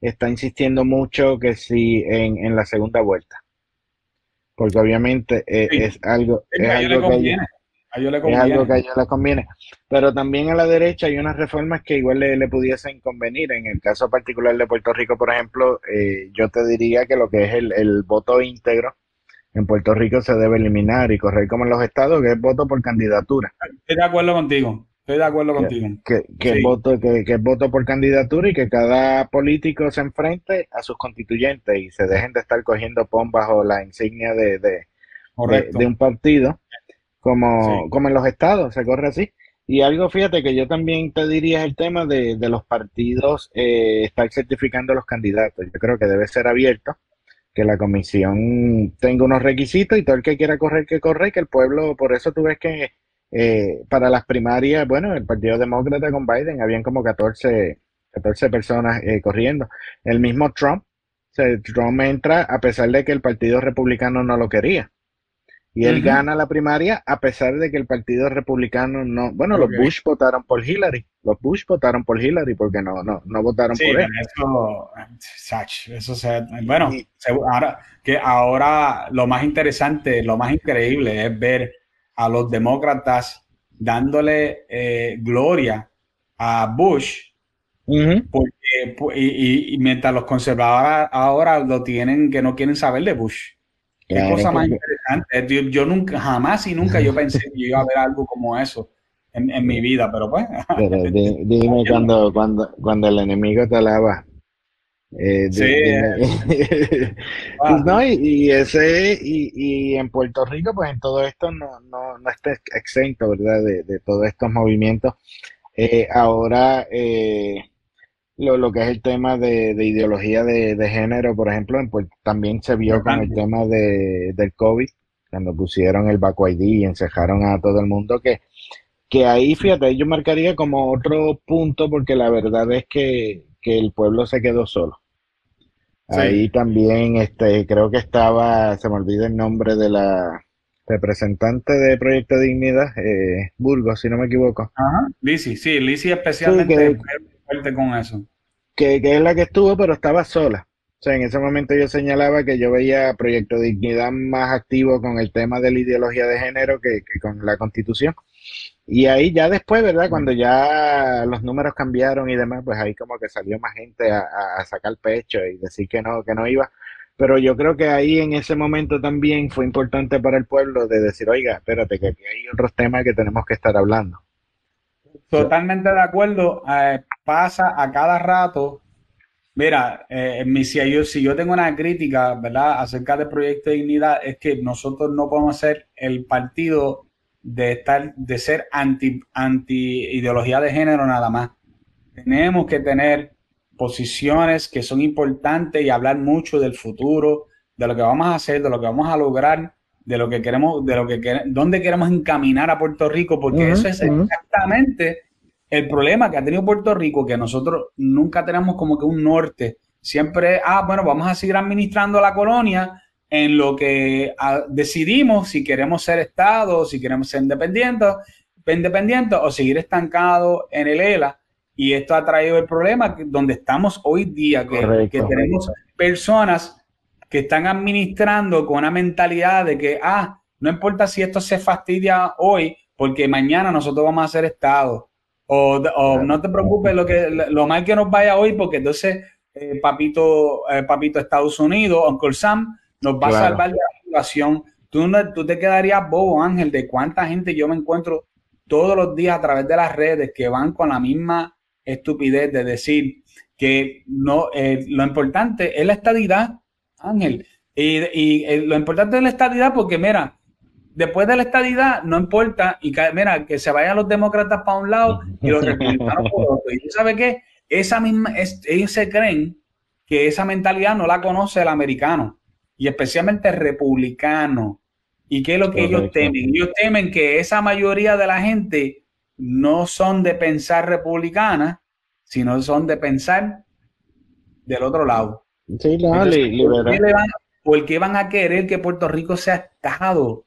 está insistiendo mucho que sí en, la segunda vuelta, porque obviamente eh, es algo, es algo que es algo que a ellos les conviene. Pero también a la derecha hay unas reformas que igual le, pudiesen convenir. En el caso particular de Puerto Rico, por ejemplo, eh, yo te diría que lo que es el, voto íntegro en Puerto Rico se debe eliminar y correr como en los estados, que es voto por candidatura. Estoy de acuerdo contigo. Estoy de acuerdo contigo. Que, que, voto, que, que voto por candidatura y que cada político se enfrente a sus constituyentes y se dejen de estar cogiendo pon bajo la insignia de, de, de, un partido, como, como en los estados, se corre así. Y algo, fíjate, que yo también te diría es el tema de, de los partidos eh, estar certificando a los candidatos. Yo creo que debe ser abierto, que la comisión tenga unos requisitos y todo el que quiera correr, que corre, y que el pueblo, por eso tú ves que eh, para las primarias, bueno, el Partido Demócrata con Biden habían como 14, 14 personas eh, corriendo. El mismo Trump, Trump entra a pesar de que el Partido Republicano no lo quería. Y él gana la primaria a pesar de que el Partido Republicano no. Bueno, los Bush votaron por Hillary. Los Bush votaron por Hillary porque no, no, no votaron por él. Eso, eso se, bueno, ahora, que ahora lo más interesante, lo más increíble es ver a los demócratas dándole eh, gloria a Bush, porque, y, mientras los conservadores ahora lo tienen que no quieren saber de Bush. Qué cosa más interesante. Yo, nunca, jamás y nunca yo pensé que iba a ver algo como eso en, mi vida, pero pues. dime cuando, cuando, cuando el enemigo te alaba. Eh, sí. pues no, y, ese, y, y, en Puerto Rico, pues en todo esto no, no, no está exento, ¿verdad? De, de todos estos movimientos. Eh, ahora, eh, lo, lo, que es el tema de, de ideología de, de, género, por ejemplo, en, también se vio con el tema de, del COVID, cuando pusieron el Baco ID y encejaron a todo el mundo, que, que ahí, fíjate, yo marcaría como otro punto, porque la verdad es que que el pueblo se quedó solo. Ahí también, este, creo que estaba, se me olvida el nombre de la representante de Proyecto Dignidad, eh, Burgos, si no me equivoco. Ajá, Lisi, sí, Lisi especialmente fuerte con eso. Que, que es la que estuvo, pero estaba sola. O sea, en ese momento yo señalaba que yo veía Proyecto Dignidad más activo con el tema de la ideología de género que, que con la constitución. Y ahí ya después, ¿verdad? Cuando ya los números cambiaron y demás, pues ahí como que salió más gente a, a sacar pecho y decir que no, que no iba. Pero yo creo que ahí en ese momento también fue importante para el pueblo de decir, oiga, espérate, que aquí hay otros temas que tenemos que estar hablando. Totalmente de acuerdo. Eh, pasa a cada rato. Mira, eh, si, yo, si yo tengo una crítica, ¿verdad?, acerca del proyecto de dignidad, es que nosotros no podemos ser el partido de estar, de ser anti, anti ideología de género nada más. Tenemos que tener posiciones que son importantes y hablar mucho del futuro, de lo que vamos a hacer, de lo que vamos a lograr, de lo que queremos, de lo que queremos, dónde queremos encaminar a Puerto Rico, porque eso es exactamente el problema que ha tenido Puerto Rico, que nosotros nunca tenemos como que un norte. Siempre, ah, bueno, vamos a seguir administrando la colonia, en lo que ah, decidimos si queremos ser Estado, si queremos ser independientes, independientes o seguir estancados en el ELA. Y esto ha traído el problema donde estamos hoy día, que, que tenemos personas que están administrando con una mentalidad de que, ah, no importa si esto se fastidia hoy, porque mañana nosotros vamos a ser Estado. O, o no te preocupes lo, que, lo mal que nos vaya hoy, porque entonces eh, papito, eh, papito Estados Unidos, Uncle Sam, nos va a salvar de la situación. Tú, tú te quedarías bobo, Ángel, de cuánta gente yo me encuentro todos los días a través de las redes que van con la misma estupidez de decir que no, eh, lo importante es la estadidad, Ángel. Y, y eh, lo importante es la estadidad porque, mira, después de la estadidad no importa, y mira, que se vayan los demócratas para un lado y los republicanos por otro. Y tú sabes qué, esa misma, ellos se creen que esa mentalidad no la conoce el americano y especialmente republicano. ¿Y qué es lo que ellos temen? Ellos temen que esa mayoría de la gente no son de pensar republicana, sino son de pensar del otro lado. Sí, no, ¿por, qué van, a querer que Puerto Rico sea Estado?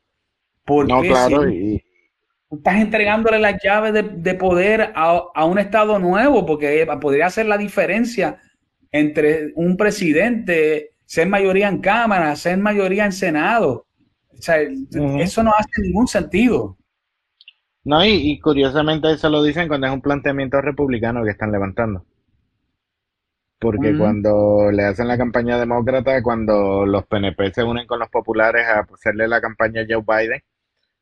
Porque no, claro, estás entregándole las llaves de, poder a, a, un Estado nuevo, porque podría hacer la diferencia entre un presidente ser mayoría en Cámara, ser mayoría en Senado. O sea, eso no hace ningún sentido. No, y, curiosamente eso lo dicen cuando es un planteamiento republicano que están levantando. Porque cuando le hacen la campaña demócrata, cuando los PNP se unen con los populares a hacerle la campaña a Joe Biden,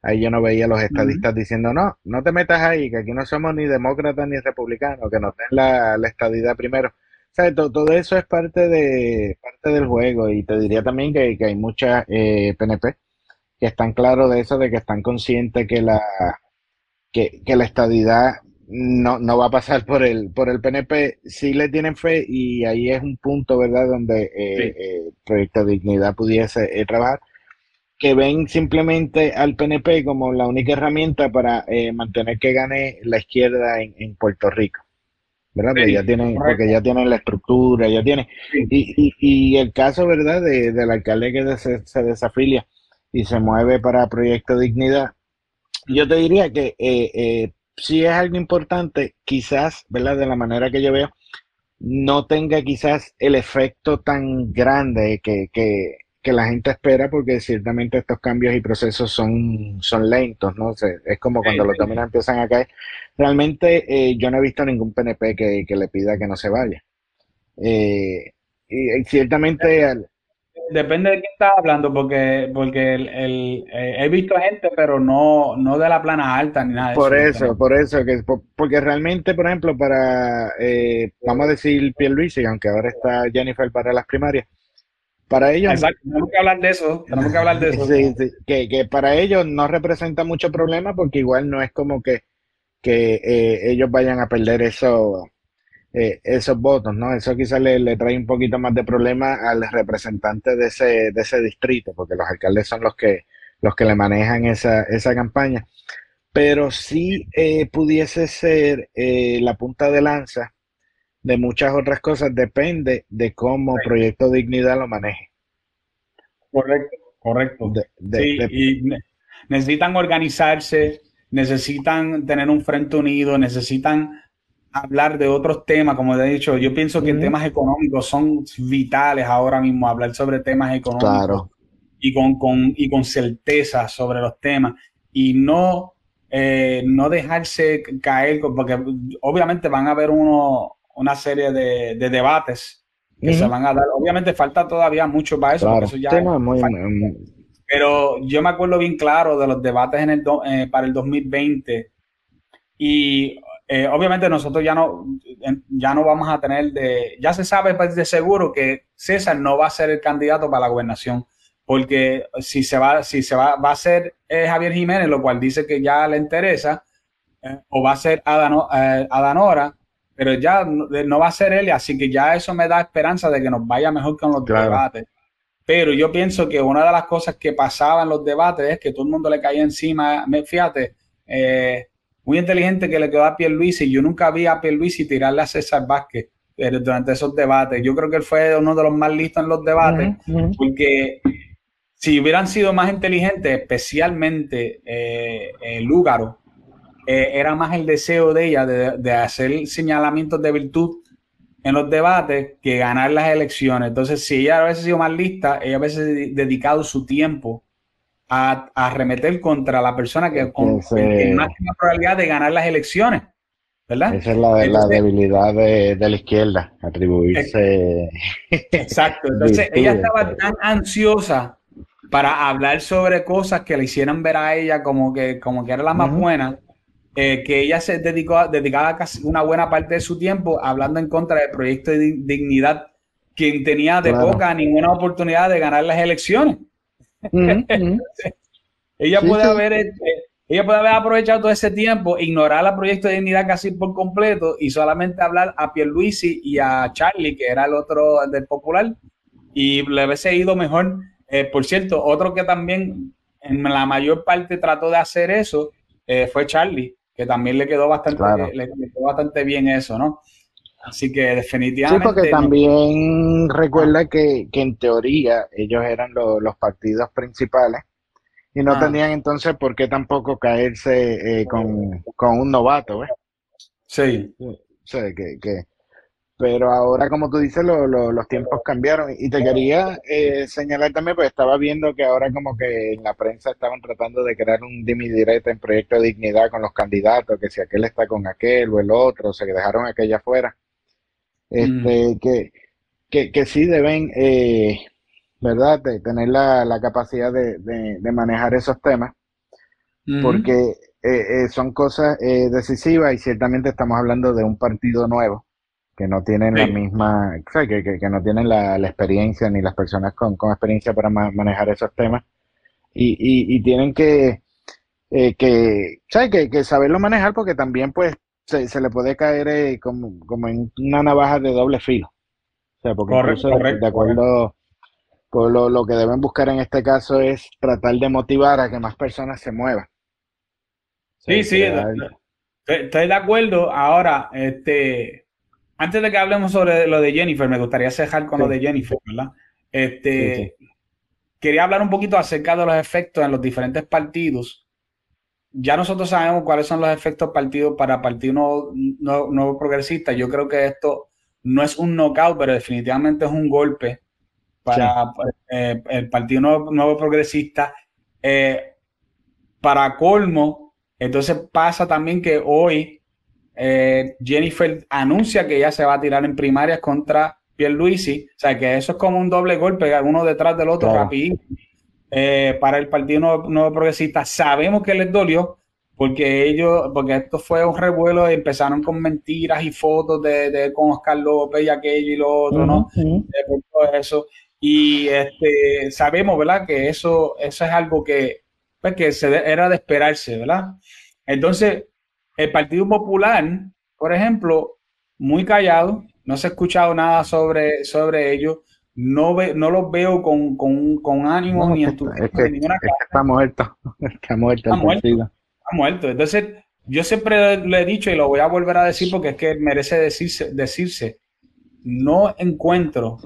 Ahí yo no veía a los estadistas diciendo, no, no te metas ahí, que aquí no somos ni demócratas ni republicanos, que nos den la, la estadidad primero. O sea, todo, eso es parte de parte del juego y te diría también que, hay muchas eh, PNP que están claros de eso, de que están conscientes que la que, la estadidad no, no va a pasar por el por el PNP, sí le tienen fe y ahí es un punto, ¿verdad?, donde eh, eh Proyecto Dignidad pudiese eh, trabajar que ven simplemente al PNP como la única herramienta para eh, mantener que gane la izquierda en, Puerto Rico. ¿verdad? porque, ya tienen, porque ya tienen la estructura, ya tienen. Y, y, el caso, ¿verdad?, de, del alcalde que se, se, desafilia y se mueve para Proyecto Dignidad, yo te diría que eh, eh, si es algo importante, quizás, ¿verdad?, de la manera que yo veo, no tenga quizás el efecto tan grande que, que que la gente espera porque ciertamente estos cambios y procesos son, son lentos, ¿no? es como cuando los dominos empiezan a caer. Realmente eh, yo no he visto ningún PNP que, le pida que no se vaya. Eh, y, ciertamente... Depende de quién estás hablando, porque, porque el, eh, he visto gente, pero no, no de la plana alta ni nada de por eso. por eso, que, porque realmente, por ejemplo, para, vamos a decir Pierluisi, aunque ahora está Jennifer para las primarias, para ellos. Exacto, tenemos que hablar de eso. Tenemos que hablar de eso. sí, sí, que, que, para ellos no representa mucho problema porque igual no es como que, que eh, ellos vayan a perder eso, eh, esos votos, ¿no? Eso quizás le, le, trae un poquito más de problema al representante de ese, de ese distrito, porque los alcaldes son los que, los que le manejan esa, esa campaña. Pero sí eh, pudiese ser la punta de lanza de muchas otras cosas depende de cómo Proyecto Dignidad lo maneje. Correcto, correcto. sí, y necesitan organizarse, necesitan tener un frente unido, necesitan hablar de otros temas, como he dicho, yo pienso que temas económicos son vitales ahora mismo, hablar sobre temas económicos claro. y, con, con, y con certeza sobre los temas y no, eh, no dejarse caer, porque obviamente van a haber uno, una serie de, debates que se van a dar. Obviamente falta todavía mucho para eso, pero yo me acuerdo bien claro de los debates en el eh, para el 2020 y eh, obviamente nosotros ya no, ya no vamos a tener de, ya se sabe pues, de seguro que César no va a ser el candidato para la gobernación, porque si se va, si se va, va a ser eh, Javier Jiménez, lo cual dice que ya le interesa, o va a ser Adanora, pero ya no, va a ser él, así que ya eso me da esperanza de que nos vaya mejor con los debates. Pero yo pienso que una de las cosas que pasaba en los debates es que todo el mundo le caía encima. Fíjate, eh, muy inteligente que le quedó a Pierluisi. Yo nunca vi a Pierluisi tirarle a César Vázquez eh, durante esos debates. Yo creo que él fue uno de los más listos en los debates, porque si hubieran sido más inteligentes, especialmente eh, Lúgaro, eh, era más el deseo de ella de, hacer señalamientos de virtud en los debates que ganar las elecciones. Entonces, si ella hubiese sido más lista, ella hubiese dedicado su tiempo a, a arremeter contra la persona que con máxima probabilidad de ganar las elecciones. ¿verdad? Esa es la, debilidad de, la izquierda, atribuirse. Exacto. Entonces, ella estaba tan ansiosa para hablar sobre cosas que le hicieran ver a ella como que, como que era la más buena, eh, que ella se dedicó, dedicaba casi una buena parte de su tiempo hablando en contra del proyecto de dignidad, quien tenía de poca ninguna oportunidad de ganar las elecciones. ella puede haber este, ella puede haber aprovechado todo ese tiempo, ignorar el proyecto de dignidad casi por completo y solamente hablar a Pierluisi y a Charlie, que era el otro del popular, y le hubiese ido mejor. Eh, por cierto, otro que también en la mayor parte trató de hacer eso eh, fue Charlie que también le quedó bastante, le, quedó bastante bien eso, ¿no? Así que definitivamente. Sí, porque también recuerda que, en teoría ellos eran los partidos principales y no ah. tenían entonces por qué tampoco caerse eh, con, un novato, ¿ves? Sí. Sí, que, que, pero ahora, como tú dices, los tiempos cambiaron. Y te quería eh, señalar también, pues estaba viendo que ahora como que en la prensa estaban tratando de crear un dimi directo en Proyecto de Dignidad con los candidatos, que si aquel está con aquel o el otro, o se dejaron aquella afuera. Este, mm. que, que, que, sí deben, eh, ¿verdad?, de tener la, la capacidad de, de, manejar esos temas. porque eh, eh, son cosas eh, decisivas y ciertamente estamos hablando de un partido nuevo que no tienen la misma, que, que, no tienen la, experiencia ni las personas con, experiencia para manejar esos temas y, y, tienen que, que, ¿sabes? Que, saberlo manejar porque también pues se, le puede caer como, como en una navaja de doble filo. O sea, porque incluso de acuerdo pues lo, lo, que deben buscar en este caso es tratar de motivar a que más personas se muevan. Sí, sí, estoy de acuerdo. Ahora, este, antes de que hablemos sobre lo de Jennifer, me gustaría cejar con lo de Jennifer, ¿verdad? Este, quería hablar un poquito acerca de los efectos en los diferentes partidos. Ya nosotros sabemos cuáles son los efectos partidos para Partido Nuevo, nuevo Progresista. Yo creo que esto no es un knockout, pero definitivamente es un golpe para eh, el Partido Nuevo, Progresista. Eh, para colmo, entonces pasa también que hoy eh, Jennifer anuncia que ella se va a tirar en primarias contra Pierluisi. O sea, que eso es como un doble golpe, uno detrás del otro, rápido. para el Partido Nuevo, Progresista. Sabemos que les dolió, porque ellos, porque esto fue un revuelo, empezaron con mentiras y fotos de, con Oscar López y aquello y lo otro, ¿no? todo eso. Y este, sabemos, ¿verdad? Que eso, eso es algo que, pues, que se era de esperarse, ¿verdad? Entonces, el Partido Popular, por ejemplo, muy callado, no se ha escuchado nada sobre, sobre ellos, no, ve, no los veo con, con, ánimo ni entusiasmo. Es que, está muerto, está muerto. Está muerto, está muerto. Entonces, yo siempre le he dicho y lo voy a volver a decir porque es que merece decirse, decirse no encuentro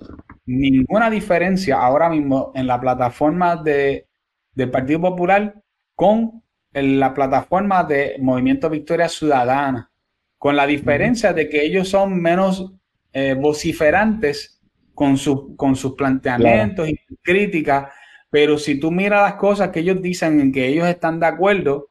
ninguna diferencia ahora mismo en la plataforma de, del Partido Popular con la plataforma de Movimiento Victoria Ciudadana, con la diferencia de que ellos son menos eh, vociferantes con, con sus planteamientos y críticas, pero si tú miras las cosas que ellos dicen en que ellos están de acuerdo,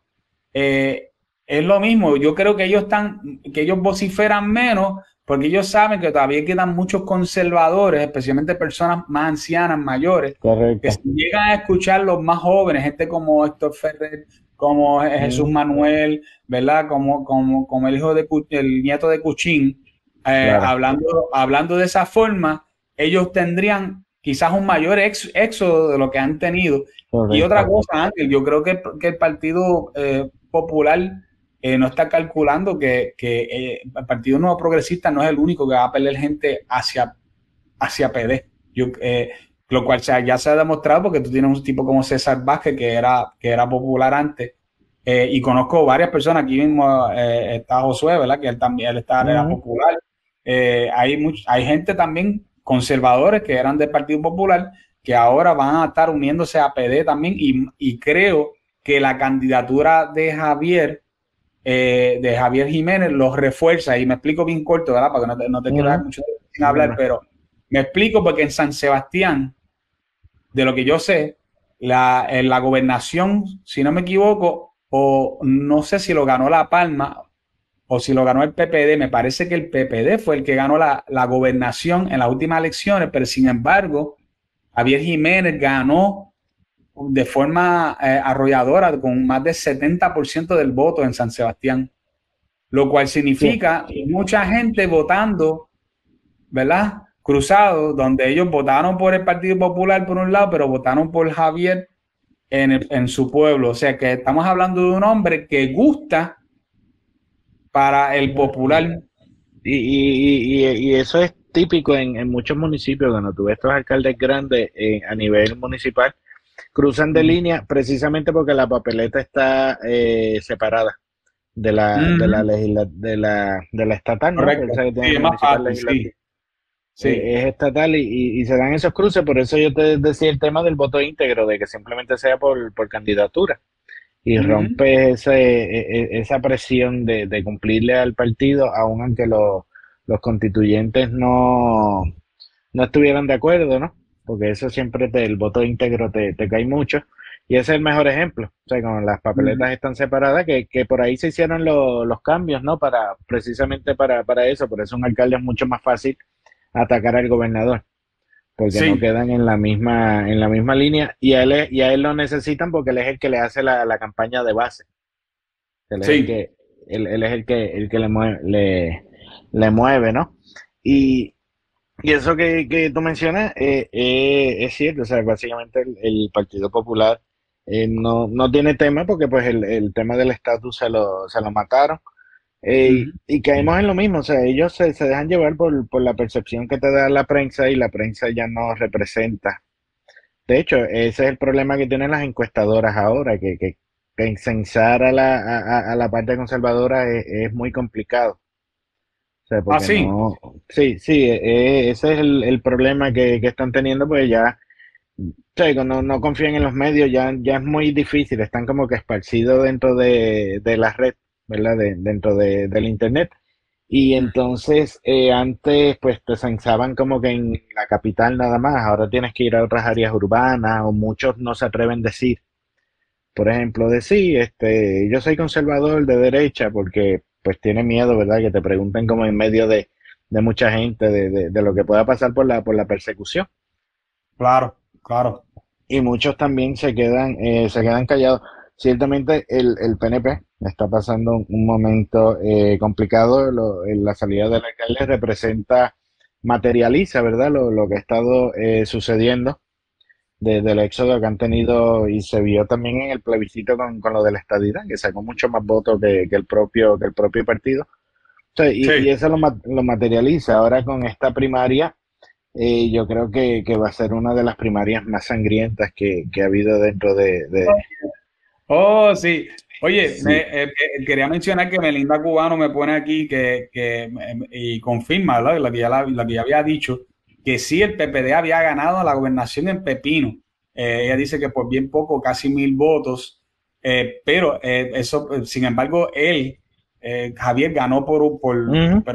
eh, es lo mismo. Yo creo que ellos están, que ellos vociferan menos, porque ellos saben que todavía quedan muchos conservadores, especialmente personas más ancianas, mayores, que si llegan a escuchar los más jóvenes, gente como Héctor Ferrer, como Jesús Manuel, ¿verdad? Como, como, como el hijo de el nieto de Cuchín, eh, hablando, hablando de esa forma, ellos tendrían quizás un mayor éxodo de lo que han tenido. Y otra cosa, Ángel, yo creo que, el Partido eh, Popular eh, no está calculando que, eh, el Partido Nuevo Progresista no es el único que va a perder gente hacia, hacia PD. Yo, eh, lo cual ya se ha demostrado porque tú tienes un tipo como César Vázquez que era, que era popular antes. y conozco varias personas, aquí mismo está Josué, ¿verdad? Que él también él está, era popular. hay, hay gente también conservadores que eran del Partido Popular que ahora van a estar uniéndose a PD también y, y creo que la candidatura de Javier eh, de Javier Jiménez los refuerza, y me explico bien corto, ¿verdad? Para que no te, no te quedas mucho sin hablar, pero me explico porque en San Sebastián, de lo que yo sé, la, en la gobernación, si no me equivoco, o no sé si lo ganó La Palma o si lo ganó el PPD, me parece que el PPD fue el que ganó la, la gobernación en las últimas elecciones, pero sin embargo, Javier Jiménez ganó de forma eh, arrolladora con más del 70% del voto en San Sebastián, lo cual significa mucha gente votando, ¿verdad? Cruzado, donde ellos votaron por el Partido Popular por un lado, pero votaron por Javier en, su pueblo. O sea que estamos hablando de un hombre que gusta para el popular. Y, eso es típico en, muchos municipios, cuando tú ves estos alcaldes grandes eh, a nivel municipal, cruzan de línea precisamente porque la papeleta está eh, separada de la, de la de la, de la estatal, ¿no? Sí, eh, es estatal y, se dan esos cruces, por eso yo te decía el tema del voto íntegro, de que simplemente sea por, candidatura. Y rompe ese, e, e, esa presión de, de, cumplirle al partido, aun aunque los, los constituyentes no, no estuvieran de acuerdo, ¿no? Porque eso siempre te, el voto íntegro te, te cae mucho. Y ese es el mejor ejemplo. O sea, cuando las papeletas están separadas, que, que, por ahí se hicieron los cambios, ¿no? Para, precisamente para, para eso. Por eso un alcalde es mucho más fácil atacar al gobernador. porque no quedan en la misma en la misma línea y a él y a él lo necesitan porque él es el que le hace la, la campaña de base. Él es el que él, es el que el que le mueve, le, le mueve, ¿no? Y, y eso que, que tú mencionas eh, eh, es cierto, o sea, básicamente el, Partido Popular eh, no, no tiene tema porque pues el, el tema del estatus se lo, se lo mataron. Y caemos en lo mismo, o sea, ellos se, se dejan llevar por, por, la percepción que te da la prensa y la prensa ya no representa. De hecho, ese es el problema que tienen las encuestadoras ahora, que, que, incensar a la, a, a la parte conservadora es, es muy complicado. Ah, sí. sí, sí, e, e, ese es el, el problema que, que, están teniendo, pues ya, no, no confían en los medios, ya, ya es muy difícil, están como que esparcidos dentro de, de la red. ¿verdad? De, dentro de, del Internet. Y entonces eh, antes pues te censaban como que en la capital nada más, ahora tienes que ir a otras áreas urbanas o muchos no se atreven a decir. Por ejemplo, decir, este, yo soy conservador de derecha porque pues tiene miedo, ¿verdad? Que te pregunten como en medio de, de mucha gente de, de, lo que pueda pasar por la, por la persecución. Claro, claro. Y muchos también se quedan, eh, se quedan callados. Ciertamente el, el PNP está pasando un momento eh, complicado. la salida del alcalde representa, materializa, ¿verdad? Lo, que ha estado eh, sucediendo desde el éxodo que han tenido y se vio también en el plebiscito con, lo de la estadidad, que sacó mucho más votos que, el, propio, que el propio partido. y, eso lo, lo, materializa. Ahora con esta primaria, eh, yo creo que, va a ser una de las primarias más sangrientas que, ha habido dentro de... Oh, sí. Oye, eh, eh, quería mencionar que Melinda Cubano me pone aquí que, em, y confirma ¿verdad? Lo, que ya que ya había dicho, que sí el PPD había ganado la gobernación en Pepino. Eh, ella dice que por bien poco, casi mil votos, pero eso, sin embargo, él, Javier, ganó por, por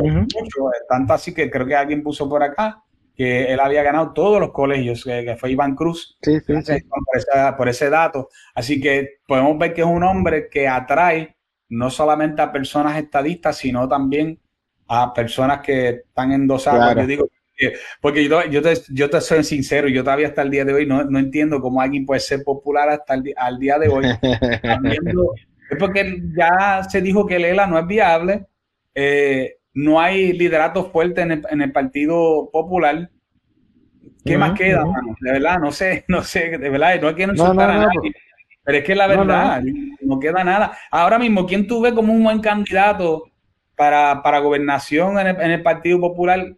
mucho, tanto así que creo que alguien puso por acá que él había ganado todos los colegios, que, fue Iván Cruz, sí, sí, por, ese dato. Así que podemos ver que es un hombre que atrae no solamente a personas estadistas, sino también a personas que están endosadas. Yo digo, porque yo, yo, te, yo te soy sincero, yo todavía hasta el día de hoy no, no entiendo cómo alguien puede ser popular hasta el al día de hoy. es porque ya se dijo que Lela no es viable. Eh, no hay liderato fuerte en el, en el Partido Popular. ¿Qué más queda, De verdad, no sé, no sé, de verdad, no quiero insultar a nadie. Pero es que la verdad, no, queda nada. Ahora mismo, ¿quién tú ves como un buen candidato para, para gobernación en el, en el Partido Popular?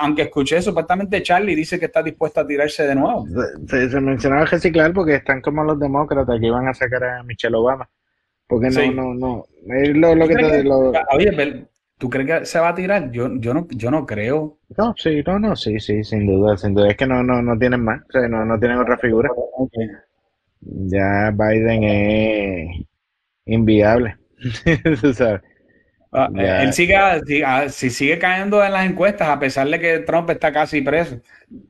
Aunque escuché supuestamente Charlie dice que está dispuesto a tirarse de nuevo. Se, se mencionaba reciclar porque están como los demócratas que iban a sacar a Michelle Obama. Porque no, no, no. Es lo, lo que te, lo... Oye, ¿Tú crees que se va a tirar? Yo, yo no, yo no creo. No, sí, no, no, sí, sí, sin duda, sin duda. Es que no, no, no tienen más, o sea, no, no tienen otra figura. Ya Biden es inviable, tú sabes. Ah, él sigue, si sigue cayendo en las encuestas, a pesar de que Trump está casi preso.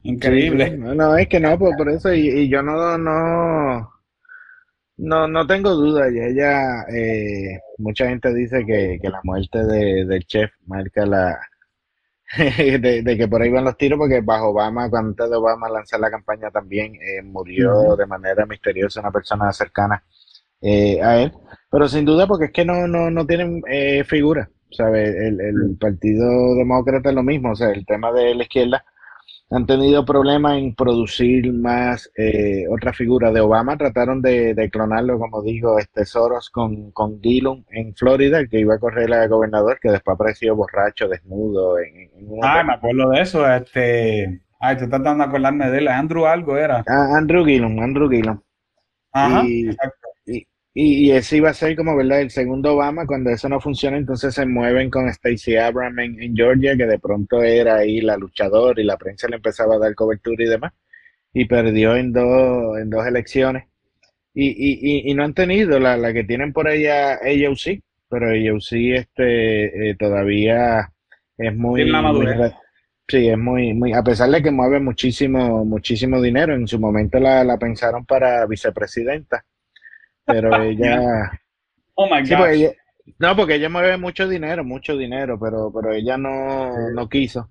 Increíble. no, no, es que no, por, por eso, y, y yo no, no, no, no tengo duda. Y ella, eh, mucha gente dice que, que la muerte de, del chef marca la. de, que por ahí van los tiros, porque bajo Obama, cuando antes de Obama lanzar la campaña también, eh, murió de manera misteriosa una persona cercana eh, a él. Pero sin duda, porque es que no, no, no tienen eh, figura. ¿sabe? El, el Partido Demócrata es lo mismo. O sea, el tema de la izquierda han tenido problemas en producir más eh, otra figura de Obama. Trataron de, clonarlo, como digo, este Soros con, con Dillon en Florida, el que iba a correr a gobernador, que después apareció borracho, desnudo. En, ah, me acuerdo de eso. Este, ay, estoy tratando de acordarme de él. Andrew algo era. Ah, Andrew Gillum, Andrew Gillum. Ajá, exacto. Y, ese iba a ser como, ¿verdad? El segundo Obama, cuando eso no funciona, entonces se mueven con Stacey Abrams en, Georgia, que de pronto era ahí la luchadora y la prensa le empezaba a dar cobertura y demás. Y perdió en dos, en dos elecciones. Y, y, y, no han tenido la, la que tienen por allá AOC, pero AOC este, eh, todavía es muy... sí, es muy, muy, a pesar de que mueve muchísimo, muchísimo dinero, en su momento la, la pensaron para vicepresidenta pero ella... Oh my God. no, porque ella mueve mucho dinero, mucho dinero, pero, pero ella no, no quiso.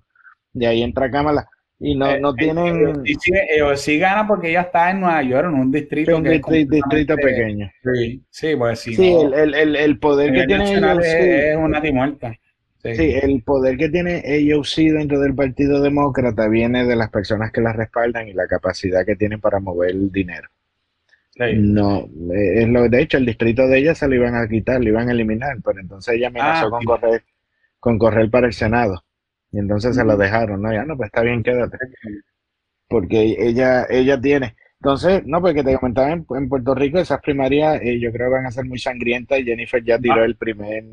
De ahí entra Kamala. y no, eh, no eh, tienen... Ellos sí, gana porque ella está en Nueva York, en un distrito que es distrito pequeño. Sí, sí, pues sí. Sí, el, el, el, poder que tiene ellos, es, una muerta. Sí. el poder que tiene ellos sí dentro del Partido Demócrata viene de las personas que las respaldan y la capacidad que tienen para mover el dinero. No, eh, es lo, de hecho, el distrito de ella se lo iban a quitar, lo iban a eliminar, pero entonces ella amenazó ah, con, correr, con correr para el Senado. Y entonces se lo dejaron, ¿no? Ya no, pues está bien, quédate. Porque ella, ella tiene. Entonces, no, porque te comentaba en, Puerto Rico, esas primarias eh, yo creo que van a ser muy sangrientas y Jennifer ya tiró ah. el primer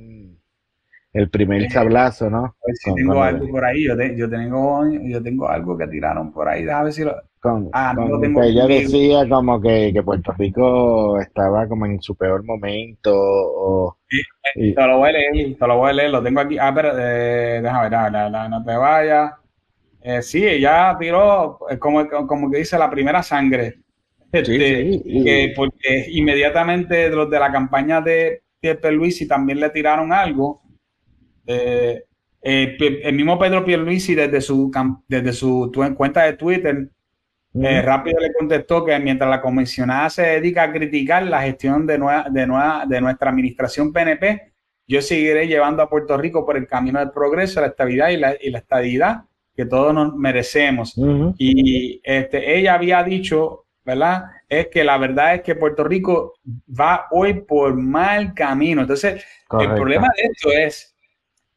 el primer sablazo, ¿no? Pues tengo algo por ahí, yo, yo, tengo, yo tengo algo que tiraron por ahí, déjame ver si lo... Con, ah, no lo tengo ella decía como que, que, Puerto Rico estaba como en su peor momento. O, sí, te lo voy a leer, te lo voy a leer, lo tengo aquí. Ah, pero eh, déjame ver, no te vayas. Eh, sí, ella tiró, eh, como, como que dice, la primera sangre. Este, que porque inmediatamente los de la campaña de Pierre Luis y también le tiraron algo eh, eh, el mismo Pedro Pierluisi desde su, desde su cuenta de Twitter eh, rápido le contestó que mientras la comisionada se dedica a criticar la gestión de, nueva, de, nueva, de nuestra administración PNP, yo seguiré llevando a Puerto Rico por el camino del progreso, la estabilidad y la, y la estabilidad que todos nos merecemos. Y este, ella había dicho, ¿verdad? Es que la verdad es que Puerto Rico va hoy por mal camino. Entonces, el problema de esto es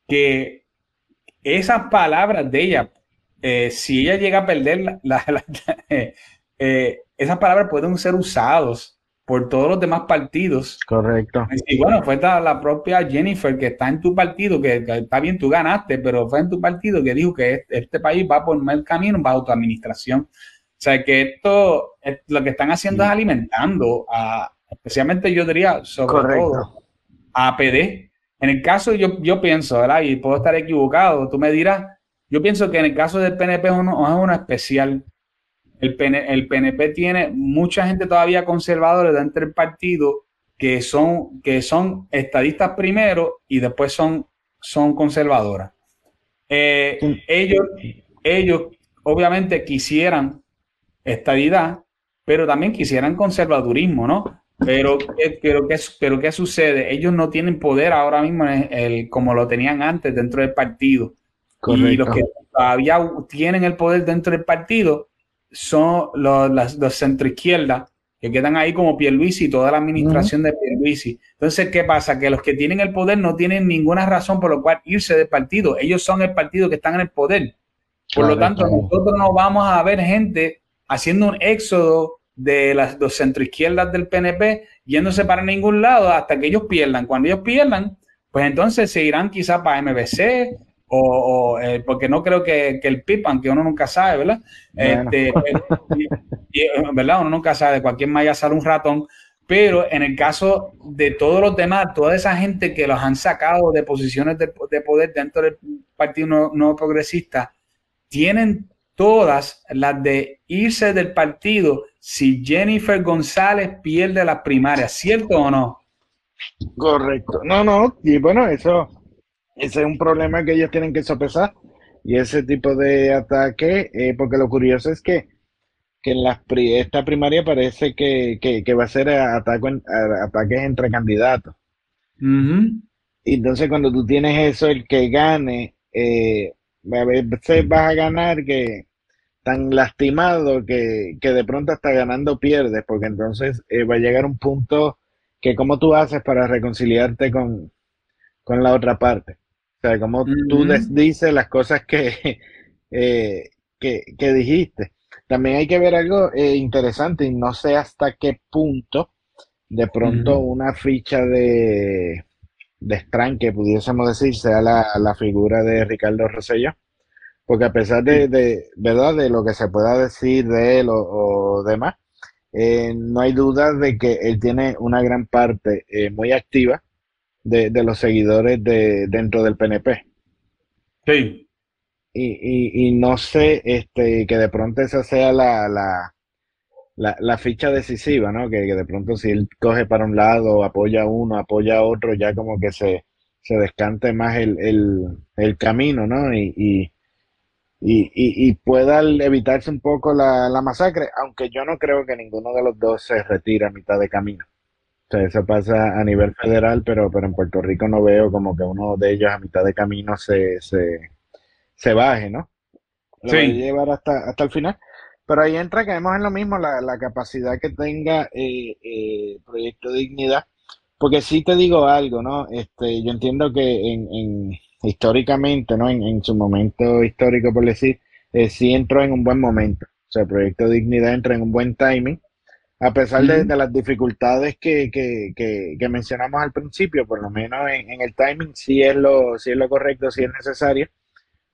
que esas palabras de ella, eh, si ella llega a perder, la, eh, esas palabras pueden ser usadas por todos los demás partidos. Correcto. Y bueno, fue la, propia Jennifer que está en tu partido, que, está bien, tú ganaste, pero fue en tu partido que dijo que este, este país va por mal camino bajo tu administración. O sea, que esto, lo que están haciendo es alimentando a, especialmente yo diría, sobre todo, a PD, en el caso, yo, yo pienso, ¿verdad? Y puedo estar equivocado, tú me dirás, yo pienso que en el caso del PNP es uno, es uno especial. El, el PNP tiene mucha gente todavía conservadora dentro del partido que son, que son estadistas primero y después son, son conservadoras. Eh, ellos, ellos obviamente quisieran estadidad, pero también quisieran conservadurismo, ¿no? Pero, pero, ¿qué, pero ¿qué sucede? Ellos no tienen poder ahora mismo el, como lo tenían antes dentro del partido. Y los que todavía tienen el poder dentro del partido son los, las, los centroizquierdas que quedan ahí como Pierluisi y toda la administración de Pierluisi. Entonces, ¿qué pasa? Que los que tienen el poder no tienen ninguna razón por lo cual irse del partido. Ellos son el partido que están en el poder. Por lo tanto, nosotros no vamos a ver gente haciendo un éxodo de las dos centroizquierdas del PNP yéndose para ningún lado hasta que ellos pierdan. Cuando ellos pierdan, pues entonces se irán quizás para MBC o, eh, porque no creo que, el PIP, aunque uno nunca sabe, ¿verdad? Este, eh, ¿verdad? Uno nunca sabe, de cualquier malla sale un ratón. Pero en el caso de todos los demás, toda esa gente que los han sacado de posiciones de, poder dentro del Partido no, no Progresista, tienen todas las de irse del partido si Jennifer González pierde las primarias, ¿cierto o no? Correcto. No, no, y bueno, eso ese es un problema que ellos tienen que sopesar y ese tipo de ataque, eh, porque lo curioso es que, que en la, esta primaria parece que, va a ser ataque, ataques entre candidatos. Y entonces cuando tú tienes eso, el que gane, eh, a veces vas a ganar que tan lastimado que, de pronto hasta ganando pierdes, porque entonces eh, va a llegar un punto que cómo tú haces para reconciliarte con, la otra parte. O sea, como tú dices las cosas eh, que, que, dijiste. También hay que ver algo eh, interesante y no sé hasta qué punto de pronto una ficha de, de que pudiésemos decir, sea la, la figura de Ricardo Rosselló porque a pesar de, ¿verdad? de lo que se pueda decir de él o, demás, eh, no hay duda de que él tiene una gran parte eh, muy activa de, los seguidores de, dentro del PNP. Sí. Y, y, no sé este, que de pronto esa sea la, la, la, ficha decisiva, ¿no? Que, de pronto si él coge para un lado, apoya a uno, apoya a otro, ya como que se, se descante más el, el, el camino, ¿no? Y, y, y, pueda evitarse un poco la, masacre, aunque yo no creo que ninguno de los dos se retire a mitad de camino. O sea, eso pasa a nivel federal, pero, pero en Puerto Rico no veo como que uno de ellos a mitad de camino se, se, se baje, ¿no? Lo sí. llevar hasta, hasta el final. Pero ahí entra, caemos en lo mismo, la, la capacidad que tenga eh, eh, Proyecto Dignidad. Porque sí te digo algo, ¿no? Este, yo entiendo que en, en históricamente, ¿no? En, en, su momento histórico, por decir, eh, sí entró en un buen momento. O sea, el Proyecto Dignidad entra en un buen timing. A pesar de, las dificultades que, que, que, que, mencionamos al principio, por lo menos en, en, el timing sí es lo, sí es lo correcto, sí es necesario,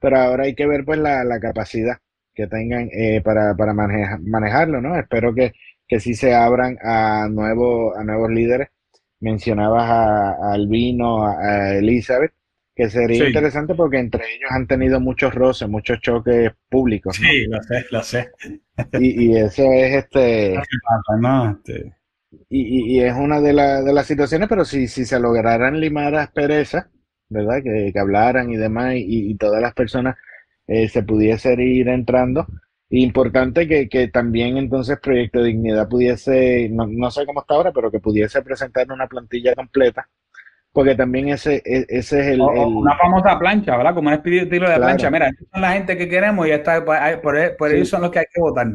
pero ahora hay que ver pues la, la capacidad que tengan eh, para, para manejarlo, ¿no? Espero que, que sí se abran a nuevos, a nuevos líderes. Mencionabas a, Albino, a, Elizabeth, que sería interesante porque entre ellos han tenido muchos roces, muchos choques públicos. Sí, lo sé, lo sé. Y, y eso es este... este. Y, y, es una de, de las situaciones, pero si, si se lograran limar asperezas, ¿verdad? Que, que hablaran y demás, y, y todas las personas eh, se pudiese ir entrando. Importante que, que, también entonces Proyecto Dignidad pudiese, no, no, sé cómo está ahora, pero que pudiese presentar una plantilla completa, porque también ese, e, ese es el, Una famosa plancha, ¿verdad? Como un estilo de plancha. Mira, son la gente que queremos y está, pues, por, por ellos son los que hay que votar.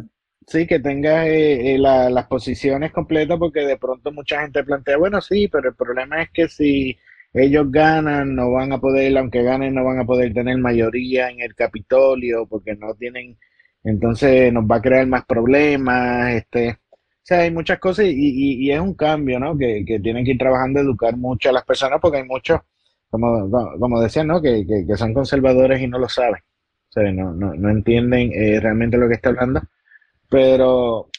Sí, que tenga eh, eh, las posiciones completas, porque de pronto mucha gente plantea, bueno, sí, pero el problema es que si ellos ganan, no van a poder, aunque ganen, no van a poder tener mayoría en el Capitolio porque no tienen, entonces nos va a crear más problemas, este, sea, hay muchas cosas y, y, es un cambio, ¿no? Que, que, tienen que ir trabajando, educar mucho a las personas porque hay muchos, como, como decían, ¿no? Que, que, son conservadores y no lo saben, o sea, no, no, no entienden eh, realmente lo que está hablando, pero,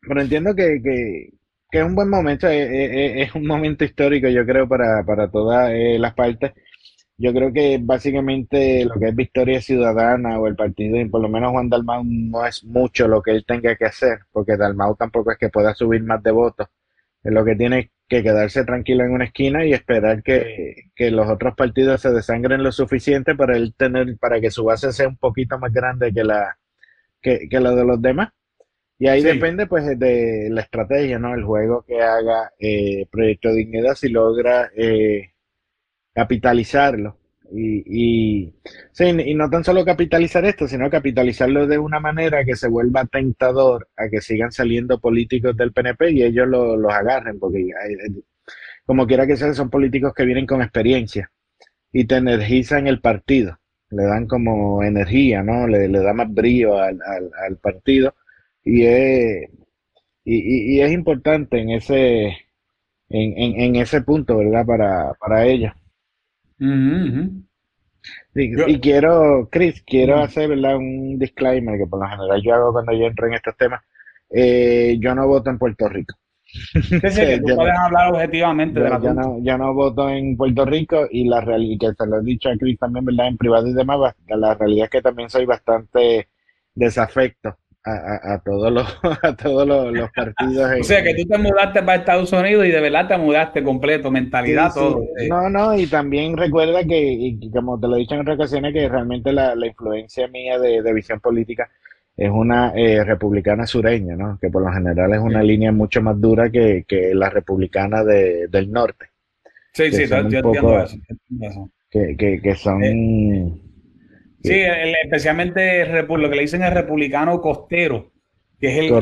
pero entiendo que, que, que es un buen momento, eh, eh, es, un momento histórico, yo creo, para, para todas las partes. Yo creo que básicamente lo que es Victoria Ciudadana o el partido, y por lo menos Juan Dalmau no es mucho lo que él tenga que hacer, porque Dalmau tampoco es que pueda subir más de votos. Es lo que tiene que quedarse tranquilo en una esquina y esperar que, que los otros partidos se desangren lo suficiente para él tener, para que su base sea un poquito más grande que la que, que la de los demás y ahí depende pues de la estrategia, ¿no? El juego que haga eh, Proyecto Dignidad si logra eh, capitalizarlo. Y, y, sí, y no tan solo capitalizar esto, sino capitalizarlo de una manera que se vuelva tentador a que sigan saliendo políticos del PNP y ellos lo, los agarren, porque como quiera que sea, son políticos que vienen con experiencia y te energizan el partido, le dan como energía, ¿no? Le, le da más brillo al, al, al partido y es, y, y, es importante en ese, en, en, ese punto, ¿verdad? Para, para ella. y, quiero, Chris, quiero hacer ¿verdad? un disclaimer que por lo general yo hago cuando yo entro en estos temas. Eh, yo no voto en Puerto Rico. Sí, sí, tú puedes hablar objetivamente de la yo no, yo no voto en Puerto Rico y la realidad, que se lo he dicho a Chris también, ¿verdad? En privado y demás, la realidad es que también soy bastante desafecto a, a, todos los a todos los, partidos. o sea que tú te mudaste para Estados Unidos y de verdad te mudaste completo, mentalidad, todo. No, no, y también recuerda que, y como te lo he dicho en otras ocasiones, que realmente la, la influencia mía de, de, visión política es una eh, republicana sureña, ¿no? Que por lo general es una línea mucho más dura que, que la republicana de, del norte. Sí, sí, yo entiendo eso. Que, que, que son... Eh, Sí, especialmente lo que le dicen el republicano costero, que es el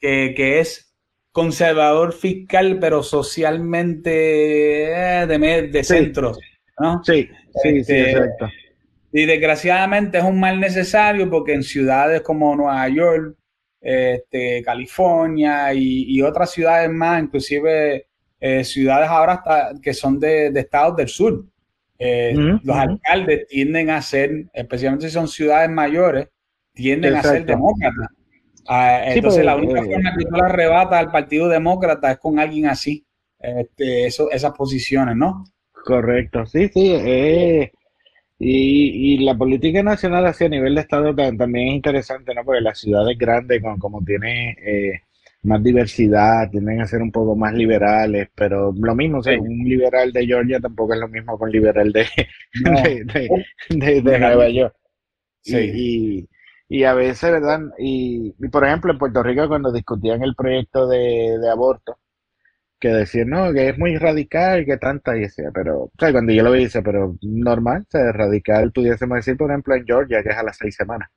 que, que, es conservador fiscal, pero socialmente eh, de, de centro. ¿no? Sí, sí, sí, este, exacto. Y desgraciadamente es un mal necesario porque en ciudades como Nueva York, este, California y, otras ciudades más, inclusive eh, ciudades ahora que son de, de estados del sur, eh, los alcaldes tienden a ser, especialmente si son ciudades mayores, tienden a ser demócratas. Ah, entonces, la única eh, forma que tú la arrebatas al Partido Demócrata es con alguien así, este, eso, esas posiciones, ¿no? Correcto, sí, sí. Eh, y, y, la política nacional hacia nivel de Estado también es interesante, ¿no? Porque las ciudades grandes, como, como tiene más diversidad, tienden a ser un poco más liberales, pero lo mismo, un liberal de Georgia tampoco es lo mismo con liberal de, de, Nueva York. Y, y, a veces, ¿verdad? Y, por ejemplo, en Puerto Rico cuando discutían el proyecto de, aborto, que decían, no, que es muy radical, que tanta, y decía, pero, o sea, cuando yo lo vi, pero normal, o sea, radical, pudiésemos decir, por ejemplo, en Georgia, que es a las seis semanas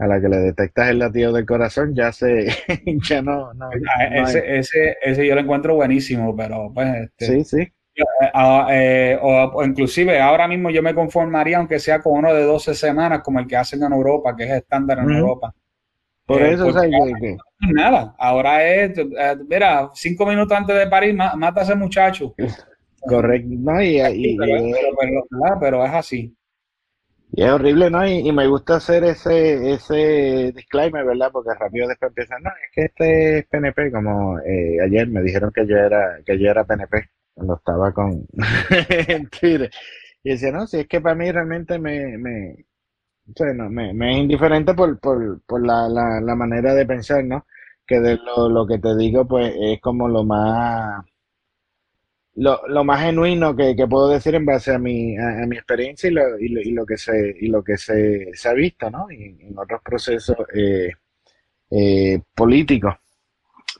a la que le detectas el latido del corazón, ya se, ya no, no, ah, ese, ese, ese, yo lo encuentro buenísimo, pero pues este, sí, sí. Eh, ah, eh, o, inclusive ahora mismo yo me conformaría aunque sea con uno de 12 semanas como el que hacen en Europa, que es estándar en Europa. Por eh, eso, o sea, que, nada, ahora es, mira, cinco minutos antes de París, mata a ese muchacho. Correcto, no, y, y, pero es así. Y es horrible, ¿no? Y, me gusta hacer ese, ese disclaimer, ¿verdad? Porque rápido después empiezan, no, es que este es PNP, como eh, ayer me dijeron que yo era, que yo era PNP, cuando estaba con en Twitter. Y decía, no, si es que para mí realmente me, me, me, me, es indiferente por, por, por la, la, la manera de pensar, ¿no? Que de lo, lo que te digo, pues es como lo más lo, lo más genuino que, puedo decir en base a mi, a, mi experiencia y lo, y, lo, y lo, que se y lo que se, se ha visto ¿no? y, en otros procesos eh, eh, políticos.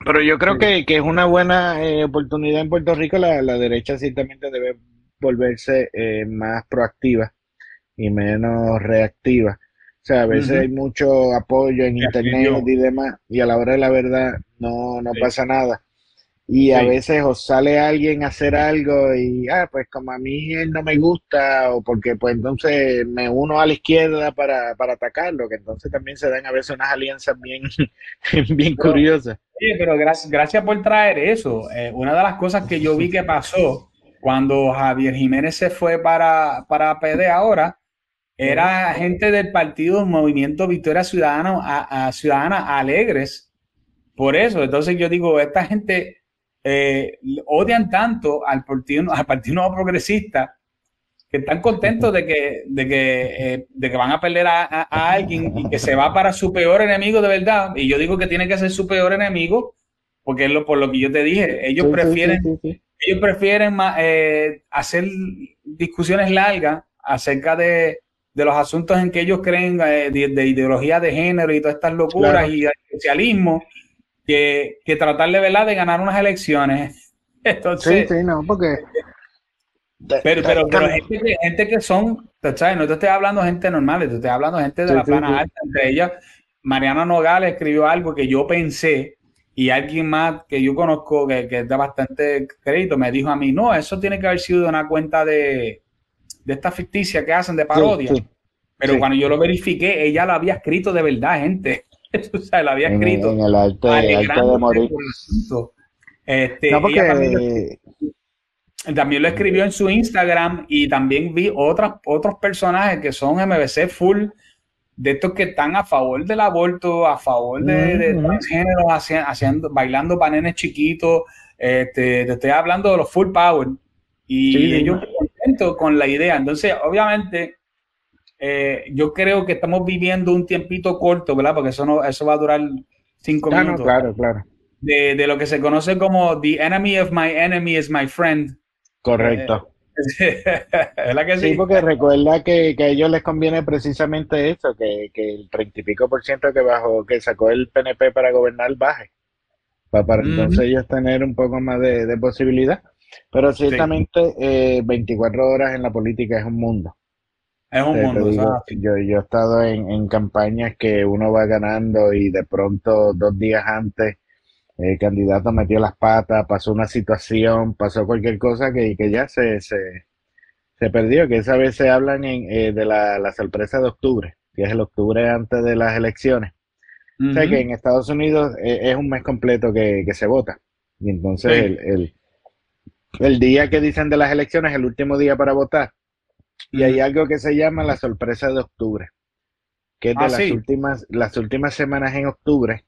Pero yo creo que, que es una buena eh, oportunidad en Puerto Rico. La, la derecha ciertamente debe volverse más proactiva y menos reactiva. O sea, a veces hay mucho apoyo en internet y demás, y a la hora de la verdad no, no pasa nada. Y a veces os sale alguien a hacer algo y, ah, pues como a mí él no me gusta, o porque pues entonces me uno a la izquierda para, para atacarlo, que entonces también se dan a veces unas alianzas bien, bien curiosas. Sí, pero gracias, gracias por traer eso. Eh, una de las cosas que yo vi que pasó cuando Javier Jiménez se fue para, para PD ahora, era gente del partido Movimiento Victoria Ciudadana, a Ciudadana Alegres. Por eso, entonces yo digo, esta gente eh, odian tanto al partido, al partido nuevo progresista que están contentos de que, de que, eh, de que van a perder a, alguien y que se va para su peor enemigo de verdad. Y yo digo que tiene que ser su peor enemigo, porque es lo, por lo que yo te dije. Ellos prefieren, ellos prefieren eh, hacer discusiones largas acerca de, de, los asuntos en que ellos creen de, ideología de género y todas estas locuras y de socialismo que, tratar de, ¿verdad? de ganar unas elecciones. Entonces, sí, sí, no, porque... Pero, pero, pero gente, que, gente que son, ¿sabes? No te estoy hablando de gente normal, te estoy hablando de gente de la plana alta. Entre ellas, Mariana Nogales escribió algo que yo pensé y alguien más que yo conozco que, que da bastante crédito me dijo a mí, no, eso tiene que haber sido de una cuenta de, de esta ficticia que hacen de parodia. Pero cuando yo lo verifiqué, ella lo había escrito de verdad, gente. o sea, lo había escrito. En, el arte, de morir. Este, también, lo escribió en su Instagram y también vi otras, otros personajes que son MBC full de estos que están a favor del aborto, a favor de, de transgénero, haciendo, bailando panenes chiquitos. Este, te estoy hablando de los full power. Y ellos contentos con la idea. Entonces, obviamente, eh, yo creo que estamos viviendo un tiempito corto, ¿verdad? Porque eso, no, eso va a durar cinco minutos. claro, claro. De, de, lo que se conoce como The enemy of my enemy is my friend. Correcto. Eh, ¿verdad que sí? sí? porque recuerda que, que, a ellos les conviene precisamente eso, que, que el treinta y pico por ciento que bajó, que sacó el PNP para gobernar baje. Para, para entonces ellos tener un poco más de, de posibilidad. Pero ciertamente eh, 24 horas en la política es un mundo. Es un mundo, yo, yo he estado en, en, campañas que uno va ganando y de pronto dos días antes el candidato metió las patas, pasó una situación, pasó cualquier cosa que, que ya se, se, se, perdió, que esa vez se hablan en, eh, de la, la, sorpresa de octubre, que es el octubre antes de las elecciones. O sea que en Estados Unidos eh, es un mes completo que, que se vota. Y entonces el, el, el día que dicen de las elecciones, el último día para votar, y hay algo que se llama la sorpresa de octubre, que es de ah, las, últimas, las últimas semanas en octubre,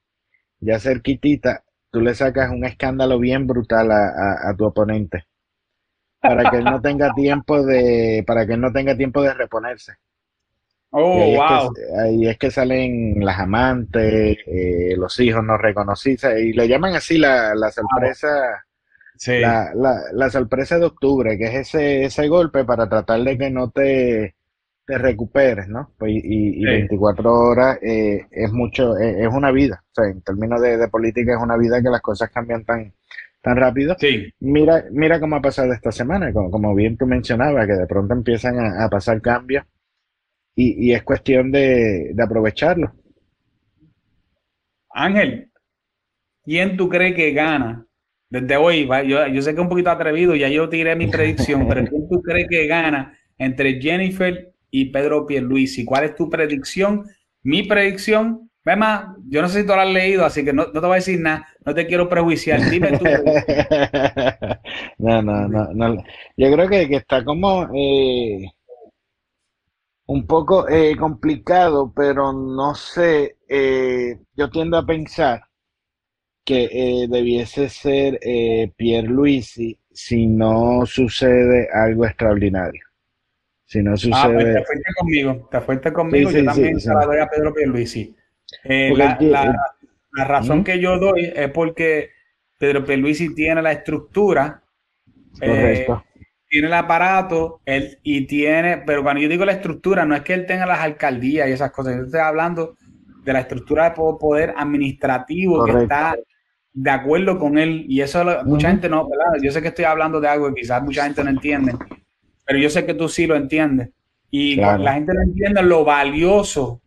ya cerquitita, tú le sacas un escándalo bien brutal a, tu oponente para que él no tenga tiempo de para que no tenga tiempo de reponerse. Oh, ahí wow. Es que, ahí es que salen las amantes, eh, los hijos no reconocidos y le llaman así la, la sorpresa la, la, la, sorpresa de octubre, que es ese, ese golpe para tratar de que no te te recuperes, ¿no? Pues, y, 24 horas eh, es mucho, es, una vida. O sea, en términos de, política es una vida que las cosas cambian tan, tan rápido. Sí. Mira, mira cómo ha pasado esta semana, como, como bien tú mencionabas, que de pronto empiezan a, pasar cambios y, y, es cuestión de, de aprovecharlo. Ángel, ¿quién tú crees que gana desde hoy, yo, yo, sé que es un poquito atrevido, ya yo tiré mi predicción, pero ¿quién tú crees que gana entre Jennifer y Pedro Pierluisi? ¿Cuál es tu predicción? Mi predicción, Mema, yo no sé si tú lo has leído, así que no, te voy a decir nada, no te quiero prejuiciar, dime tú. no, no, no, yo creo que, está como eh, un poco eh, complicado, pero no sé, eh, yo tiendo a pensar que eh, debiese ser eh, Pierluisi si no sucede algo extraordinario. Si no sucede... Ah, pues te fuiste conmigo, te fuiste conmigo, yo también se la doy a Pedro Pierluisi. Eh, la, la, razón que yo doy es porque Pedro Pierluisi tiene la estructura, eh, tiene el aparato él, y tiene, pero cuando yo digo la estructura, no es que él tenga las alcaldías y esas cosas, yo estoy hablando de la estructura de poder administrativo que está de acuerdo con él y eso mucha gente no, yo sé que estoy hablando de algo que quizás mucha gente no entiende, pero yo sé que tú sí lo entiendes y la gente no entiende lo valioso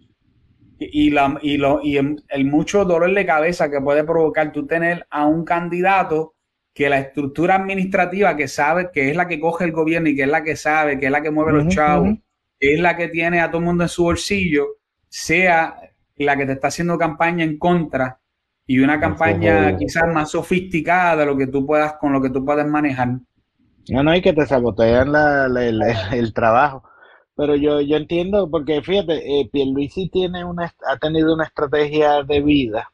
y, la, y, lo, y el, mucho dolor de cabeza que puede provocar tú tener a un candidato que la estructura administrativa que sabe que es la que coge el gobierno y que es la que sabe, que es la que mueve los chavos, que es la que tiene a todo el mundo en su bolsillo, sea la que te está haciendo campaña en contra y una campaña quizás más sofisticada de lo que tú puedas, con lo que tú puedes manejar. No, no, hay que te sabotean la, el trabajo. Pero yo, yo entiendo, porque fíjate, eh, Pierluisi tiene una, ha tenido una estrategia de vida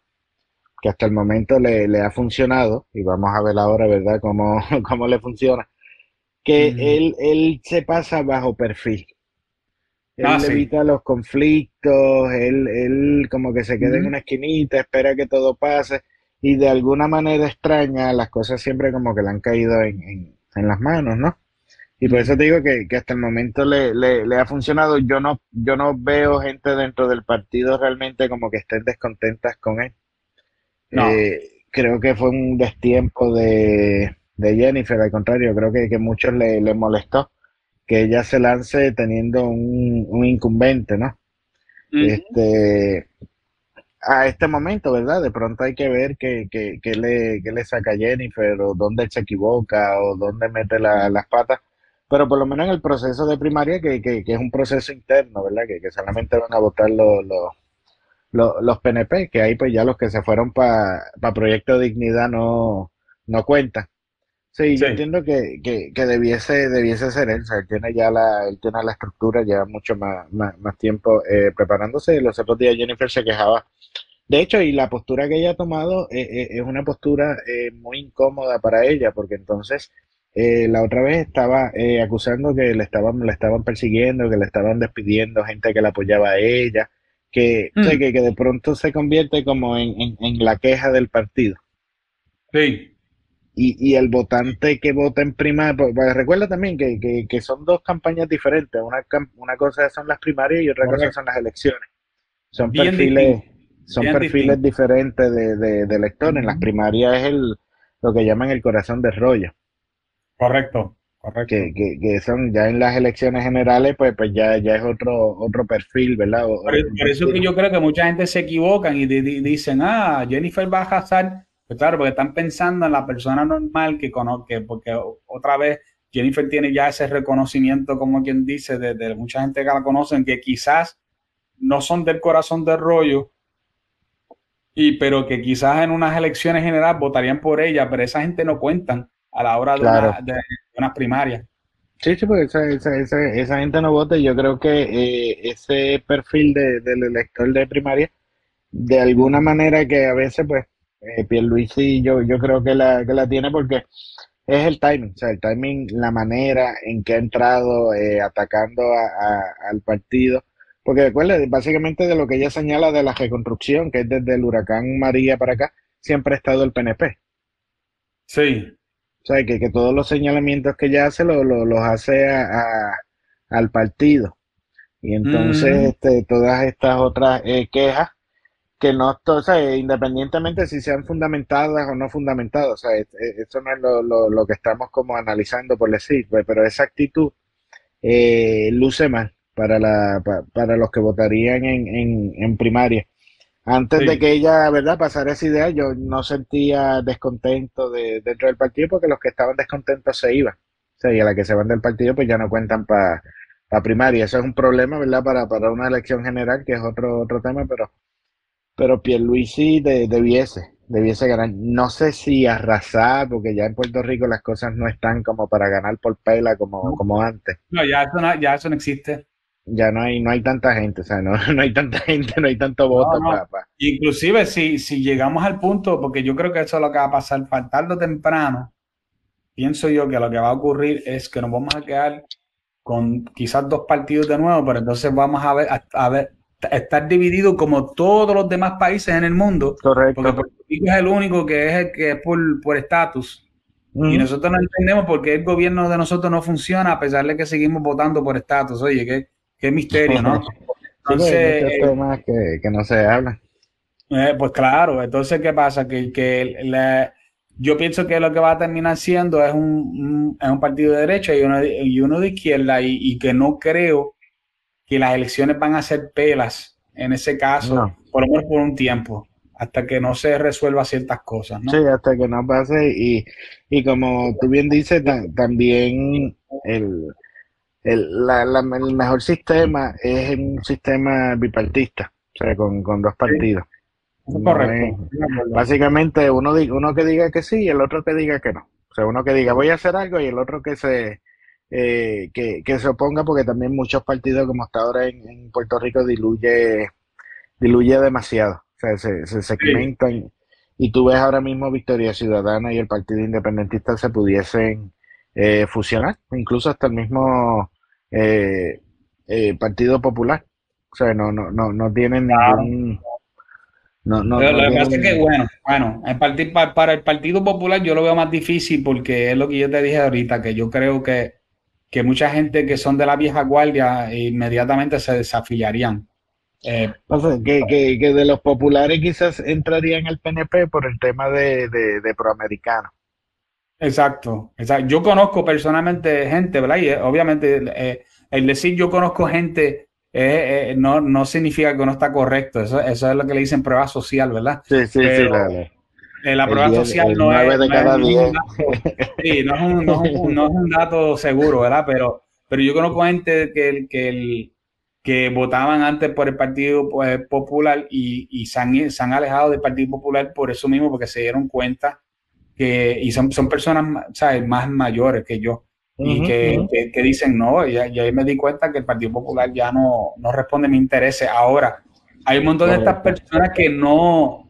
que hasta el momento le, le ha funcionado, y vamos a ver ahora, ¿verdad?, cómo, cómo le funciona, que él, él se pasa bajo perfil. Él ah, evita los conflictos, él, él como que se queda en una esquinita, espera que todo pase y de alguna manera extraña las cosas siempre como que le han caído en, en, las manos, ¿no? Y por eso te digo que, hasta el momento le, le, ha funcionado. Yo no, yo no veo gente dentro del partido realmente como que estén descontentas con él. Eh, creo que fue un destiempo de, de Jennifer, al contrario, creo que, que muchos le, le molestó que ella se lance teniendo un, incumbente, ¿no? Este, a este momento, ¿verdad? De pronto hay que ver qué, le, le saca Jennifer o dónde se equivoca o dónde mete las patas. Pero por lo menos en el proceso de primaria, que, es un proceso interno, ¿verdad? Que, solamente van a votar los, los, los, PNP, que ahí pues ya los que se fueron para Proyecto Dignidad no, no cuentan. Sí, yo entiendo que, que, debiese, debiese ser él, o sea, él tiene ya la, él tiene la estructura, lleva mucho más, más, tiempo eh, preparándose. Los otros días Jennifer se quejaba. De hecho, y la postura que ella ha tomado eh, eh, es una postura muy incómoda para ella, porque entonces la otra vez estaba acusando que le estaban, le estaban persiguiendo, que le estaban despidiendo gente que la apoyaba a ella, que, mm. que, que, de pronto se convierte como en, en, en la queja del partido. Sí y, y el votante que vota en primaria, pues, pues, recuerda también que, que, son dos campañas diferentes, una, una cosa son las primarias y otra cosa son las elecciones. Son perfiles, son perfiles diferentes de, de, electores. En las primarias es el, lo que llaman el corazón de rollo. Correcto. Correcto. Que, que, que, son ya en las elecciones generales, pues, pues ya, ya es otro, otro perfil, ¿verdad? por, eso que yo creo que mucha gente se equivocan y dicen, ah, Jennifer va a casar pues claro, porque están pensando en la persona normal que conoce, porque otra vez Jennifer tiene ya ese reconocimiento, como quien dice, de, mucha gente que la conocen, que quizás no son del corazón del rollo, y pero que quizás en unas elecciones generales votarían por ella, pero esa gente no cuentan a la hora de, unas primarias. Sí, sí, porque esa, gente no vota y yo creo que eh, ese perfil del elector de primaria, de alguna manera que a veces pues eh, Pierluisi yo, yo creo que la, que la tiene porque es el timing, o sea, el timing, la manera en que ha entrado eh, atacando al partido. Porque recuerde, básicamente de lo que ella señala de la reconstrucción, que es desde el huracán María para acá, siempre ha estado el PNP. Sí. O sea, que, que todos los señalamientos que ella hace los hace a, al partido. Y entonces este, todas estas otras eh, quejas que no, o sea, independientemente si sean fundamentadas o no fundamentadas, o sea, eso no es lo, que estamos como analizando por decir, pues, pero esa actitud eh, luce mal para, la, para los que votarían en, en, primaria. Antes de que ella, ¿verdad?, pasara esa idea, yo no sentía descontento de, dentro del partido porque los que estaban descontentos se iban. O sea, y a la que se van del partido, pues ya no cuentan para pa primaria. Eso es un problema, ¿verdad?, para, para una elección general, que es otro, otro tema, pero, pero Pierluisi de, debiese, debiese ganar. No sé si arrasar, porque ya en Puerto Rico las cosas no están como para ganar por pela como, como antes. No, ya eso no, ya eso no existe ya no hay, no hay tanta gente, o sea, no, no hay tanta gente, no hay tanto voto. Inclusive si, si llegamos al punto, porque yo creo que eso es lo que va a pasar, tarde o temprano, pienso yo que lo que va a ocurrir es que nos vamos a quedar con quizás dos partidos de nuevo, pero entonces vamos a ver, a, ver estar dividido como todos los demás países en el mundo. Correcto. Porque Puerto Rico es el único que es el que es por estatus. Y nosotros no entendemos por qué el gobierno de nosotros no funciona a pesar de que seguimos votando por estatus. Oye, que qué misterio, ¿no? Entonces, temas que, que, no se hablan. Eh, pues claro, entonces, ¿qué pasa? Que, que yo pienso que lo que va a terminar siendo es un, es un partido de derecha y uno, y uno de izquierda y, y, que no creo que las elecciones van a ser pelas en ese caso, por lo menos por un tiempo, hasta que no se resuelva ciertas cosas. ¿no? Sí, hasta que no pase y, y como tú bien dices, también el, el, la, el mejor sistema es un sistema bipartista, o sea, con, dos partidos. Correcto. básicamente, uno, uno que diga que sí y el otro que diga que no. O sea, uno que diga voy a hacer algo y el otro que se eh, que, se oponga, porque también muchos partidos, como hasta ahora en, Puerto Rico, diluye, diluye demasiado. O sea, se, se segmentan. Y tú ves ahora mismo Victoria Ciudadana y el Partido Independentista se pudiesen eh, fusionar, incluso hasta el mismo eh, eh, Partido Popular. O sea, no, no, no, no tienen ningún... No, no, lo que pasa es que, bueno, bueno, el para, el Partido Popular yo lo veo más difícil porque es lo que yo te dije ahorita, que yo creo que, que mucha gente que son de la vieja guardia inmediatamente se desafiliarían. Eh, que, que, que, de los populares quizás entrarían al PNP por el tema de, de, de proamericano. Exacto, exacto. Yo conozco personalmente gente, ¿verdad? Y eh, obviamente eh, el decir yo conozco gente eh, no, no significa que no está correcto. Eso, eso es lo que le dicen prueba social, ¿verdad? Sí, sí, sí. La, prueba social no, es, no, es un sí, no, es un, no, es un, no es un dato seguro, ¿verdad? Pero, pero yo conozco gente que, que, el, que votaban antes por el Partido pues, Popular y, y se, han, se han alejado del Partido Popular por eso mismo, porque se dieron cuenta que, y son, son personas ¿sabes? más mayores que yo, y que, que, dicen, no, y, ahí me di cuenta que el Partido Popular ya no, no responde a mis intereses. Ahora, hay un montón de estas personas que no,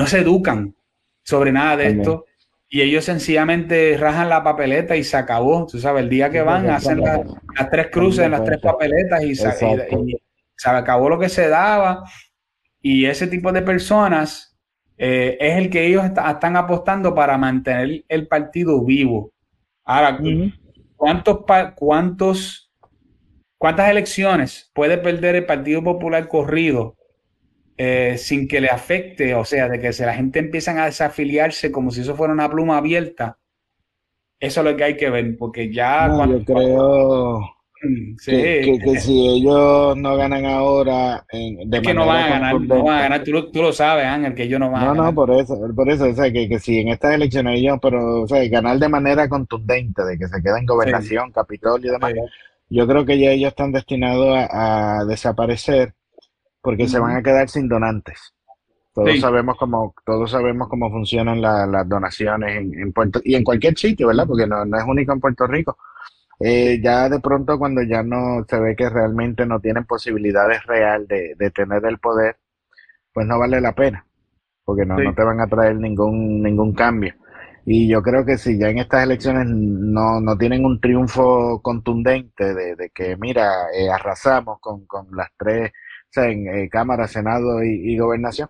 no se educan sobre nada de esto y ellos sencillamente rajan la papeleta y se acabó. Tú sabes, el día que van, hacen las tres cruces en las tres papeletas y se, y se acabó lo que se daba. Y ese tipo de personas eh, es el que ellos están apostando para mantener el partido vivo. Ahora, ¿cuántos, cuántos, ¿cuántas elecciones puede perder el Partido Popular corrido eh, sin que le afecte? O sea, de que si la gente empiezan a desafiliarse como si eso fuera una pluma abierta. Eso es lo que hay que ver, porque ya... yo creo que, si ellos no ganan ahora. En, es que no van a ganar, no van a ganar. Tú lo, tú lo, sabes, Ángel, que ellos no van no, a ganar. No, por eso, por eso, o sea, que, que si en estas elecciones ellos, pero, o sea, ganar de manera contundente, de que se queda en gobernación, Capitolio y demás, yo creo que ya ellos están destinados a, desaparecer porque se van a quedar sin donantes. Todos sabemos cómo, todos sabemos cómo funcionan las donaciones en, en Puerto, y en cualquier sitio, ¿verdad? Porque no, no es único en Puerto Rico eh, ya de pronto cuando ya no se ve que realmente no tienen posibilidades real de, tener el poder, pues no vale la pena, porque no, no te van a traer ningún, ningún cambio. Y yo creo que si ya en estas elecciones no, no tienen un triunfo contundente de, de que, mira, eh, arrasamos con, con las tres, sea, en eh, Cámara, Senado y Gobernación,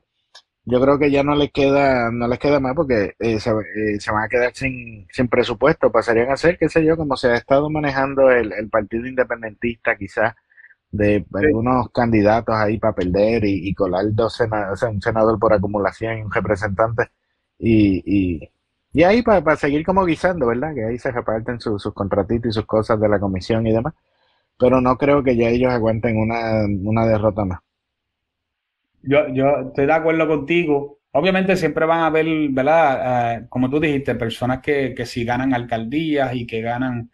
yo creo que ya no les queda, no les queda más porque eh, se, eh, se, van a quedar sin, sin presupuesto. Pasarían a ser, qué sé yo, como se ha estado manejando el, el Partido Independentista quizás de algunos candidatos ahí para perder y, colar dos senadores, un senador por acumulación y un representante. Y, y, ahí para, seguir como guisando, ¿verdad? Que ahí se reparten sus contratitos y sus cosas de la comisión y demás. Pero no creo que ya ellos aguanten una, una derrota más. Yo, yo estoy de acuerdo contigo. Obviamente siempre van a haber, ¿verdad? Eh, como tú dijiste, personas que, que si ganan alcaldías y que ganan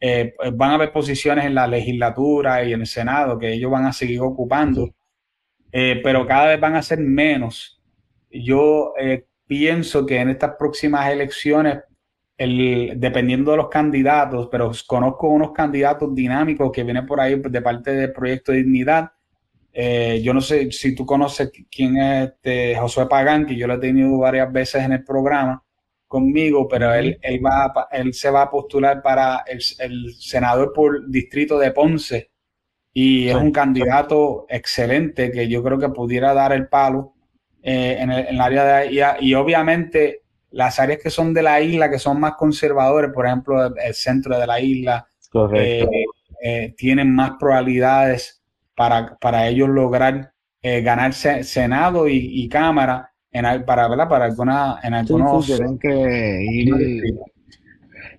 eh, pues, van a haber posiciones en la legislatura y en el Senado que ellos van a seguir ocupando, eh, pero cada vez van a ser menos. Yo eh, pienso que en estas próximas elecciones, el, dependiendo de los candidatos, pero conozco unos candidatos dinámicos que vienen por ahí de parte del Proyecto de Dignidad. yo no sé si tú conoces quién es este Josué Pagán, que yo lo he tenido varias veces en el programa conmigo, pero él, él, va, él se va a postular para el, senador por distrito de Ponce y es un candidato excelente que yo creo que pudiera dar el palo eh, en, el, área de ahí. Y obviamente las áreas que son de la isla, que son más conservadores, por ejemplo, el, centro de la isla, eh, eh, tienen más probabilidades para, para ellos lograr ganarse Senado y, y Cámara en, para, ¿verdad? para alguna, en algunos... que ir...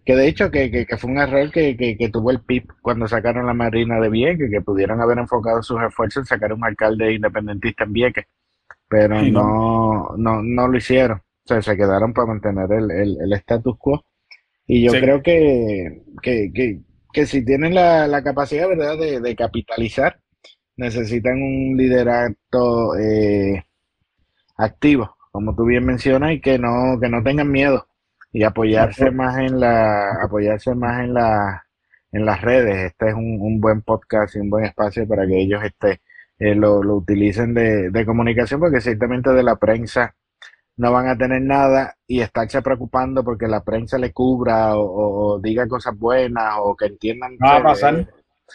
Que de hecho que, que, fue un error que, que, tuvo el PIB cuando sacaron la Marina de Vieques, que pudieron haber enfocado sus esfuerzos en sacar un alcalde independentista en Vieques, pero no, no, no lo hicieron. O sea, se quedaron para mantener el, el, status quo. Y yo creo que, que, que, que, si tienen la, la capacidad, ¿verdad?, de, de capitalizar, necesitan un liderato eh, activos, como tú bien mencionas, y que no, que no tengan miedo y apoyarse más en la, apoyarse más en la, en las redes. Este es un, buen podcast y un buen espacio para que ellos este, eh, lo, utilicen de, comunicación, porque ciertamente de la prensa no van a tener nada y estarse preocupando porque la prensa le cubra o, diga cosas buenas o que entiendan. va a pasar.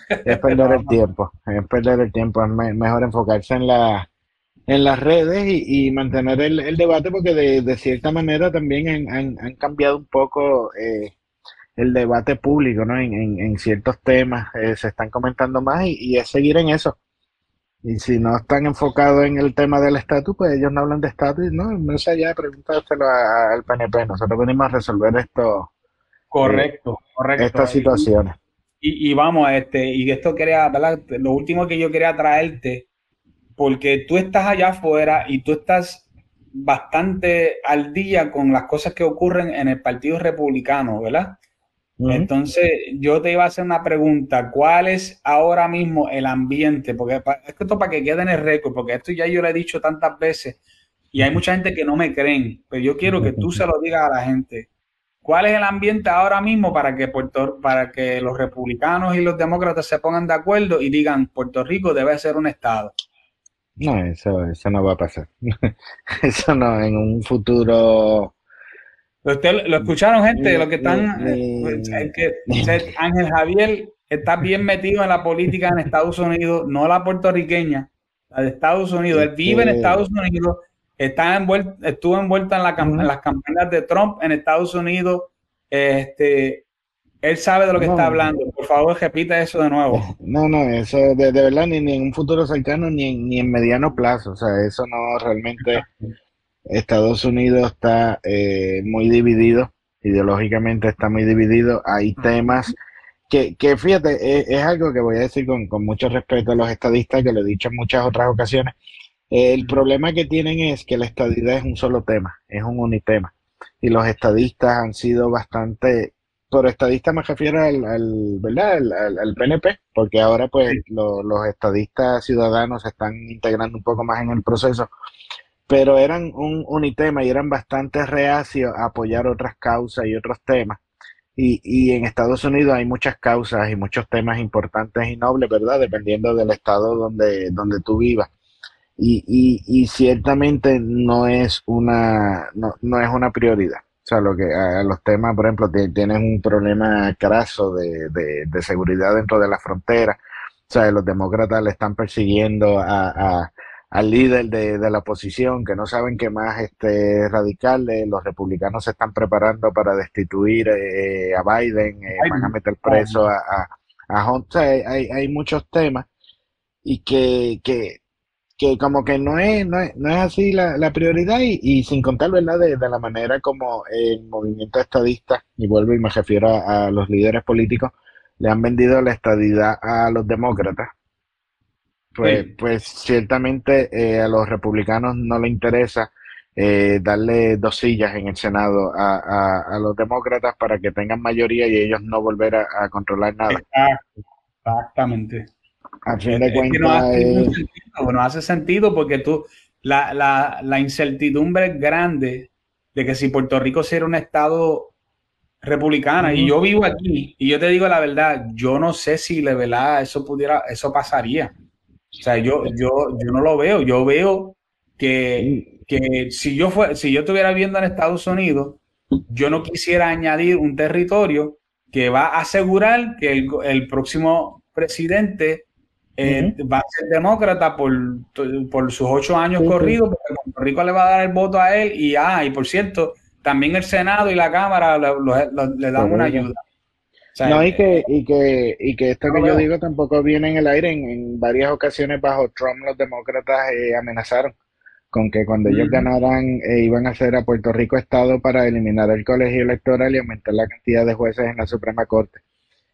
Es, perder el tiempo, es perder el tiempo, es mejor enfocarse en la, en las redes y, mantener el, debate porque de, cierta manera también han, cambiado un poco eh, el debate público, ¿no? En, ciertos temas eh, se están comentando más y, es seguir en eso. Y si no están enfocados en el tema del estatus, pues ellos no hablan de estatus, no, no sé, ya pregúntaselo al PNP, nosotros venimos a resolver esto. Correcto, eh, correcto. Estas situaciones. Y, y, vamos, este, y esto quería, ¿verdad? Lo último que yo quería traerte porque tú estás allá afuera y tú estás bastante al día con las cosas que ocurren en el Partido Republicano, ¿verdad? Entonces, yo te iba a hacer una pregunta, ¿cuál es ahora mismo el ambiente? Porque esto para que quede en el récord, porque esto ya yo lo he dicho tantas veces y hay mucha gente que no me creen, pero yo quiero que tú se lo digas a la gente. ¿Cuál es el ambiente ahora mismo para que Puerto, para que los republicanos y los demócratas se pongan de acuerdo y digan Puerto Rico debe ser un estado? No, eso, eso no va a pasar. eso no, en un futuro. ¿Usted lo escucharon, gente? Lo que están. Eh, que Ángel Javier está bien metido en la política en Estados Unidos, no la puertorriqueña, la de Estados Unidos. Él vive en Estados Unidos, está envuelto, estuvo envuelto en, la, en las campañas de Trump en Estados Unidos. Este, él sabe de lo que está hablando. Por favor, repita eso de nuevo. No, no, eso de, verdad ni, en un futuro cercano ni en, ni en mediano plazo. O sea, eso no realmente. Estados Unidos está eh, muy dividido, ideológicamente está muy dividido. Hay temas que, que fíjate, es, algo que voy a decir con, con, mucho respeto a los estadistas, que lo he dicho en muchas otras ocasiones. el problema que tienen es que la estadidad es un solo tema, es un unitema. Y los estadistas han sido bastante por estadista me refiero al, al ¿verdad? Al, PNP, porque ahora pues los estadistas ciudadanos se están integrando un poco más en el proceso, pero eran un unitema y eran bastante reacios a apoyar otras causas y otros temas. Y, y en Estados Unidos hay muchas causas y muchos temas importantes y nobles, ¿verdad? Dependiendo del estado donde, donde tú vivas. Y, y, y ciertamente no es una, no, no es una prioridad. O sea, lo que a los temas, por ejemplo, tienes un problema craso de, de, seguridad dentro de la frontera. O sea, los demócratas le están persiguiendo a, al líder de, la oposición, que no saben qué más este radical. Los republicanos se están preparando para destituir eh, a Biden, eh, van a meter preso a, a, Hunt. O sea, hay, hay muchos temas y que, que, que como que no es, no es, no es así la, la prioridad y, y, sin contar, ¿verdad?, de, de, la manera como el movimiento estadista, y vuelvo y me refiero a, a, los líderes políticos, le han vendido la estadidad a los demócratas. Pues, sí. pues ciertamente eh, a los republicanos no le interesa eh, darle dos sillas en el Senado a, a, a, los demócratas para que tengan mayoría y ellos no volver a, a controlar nada. Exactamente. A fin de es cuentas, que no hace, eh, sentido, no hace sentido porque tú, la, la, la incertidumbre es grande de que si Puerto Rico fuera un estado republicana y yo vivo aquí y yo te digo la verdad, yo no sé si de verdad eso pudiera, eso pasaría. O sea, yo, yo, yo no lo veo, yo veo que, que si yo fue, si yo estuviera viviendo en Estados Unidos, yo no quisiera añadir un territorio que va a asegurar que el, el próximo presidente eh, uh -huh. va a ser demócrata por, por sus ocho años uh -huh. corridos, porque Puerto Rico le va a dar el voto a él y, ah, y por cierto, también el Senado y la Cámara lo, lo, lo, le dan una ayuda. Sea, no, y que, y que, y que esto no que yo digo tampoco viene en el aire. En, en varias ocasiones bajo Trump los demócratas eh, amenazaron con que cuando ellos uh -huh. ganaran eh, iban a hacer a Puerto Rico Estado para eliminar el colegio electoral y aumentar la cantidad de jueces en la Suprema Corte.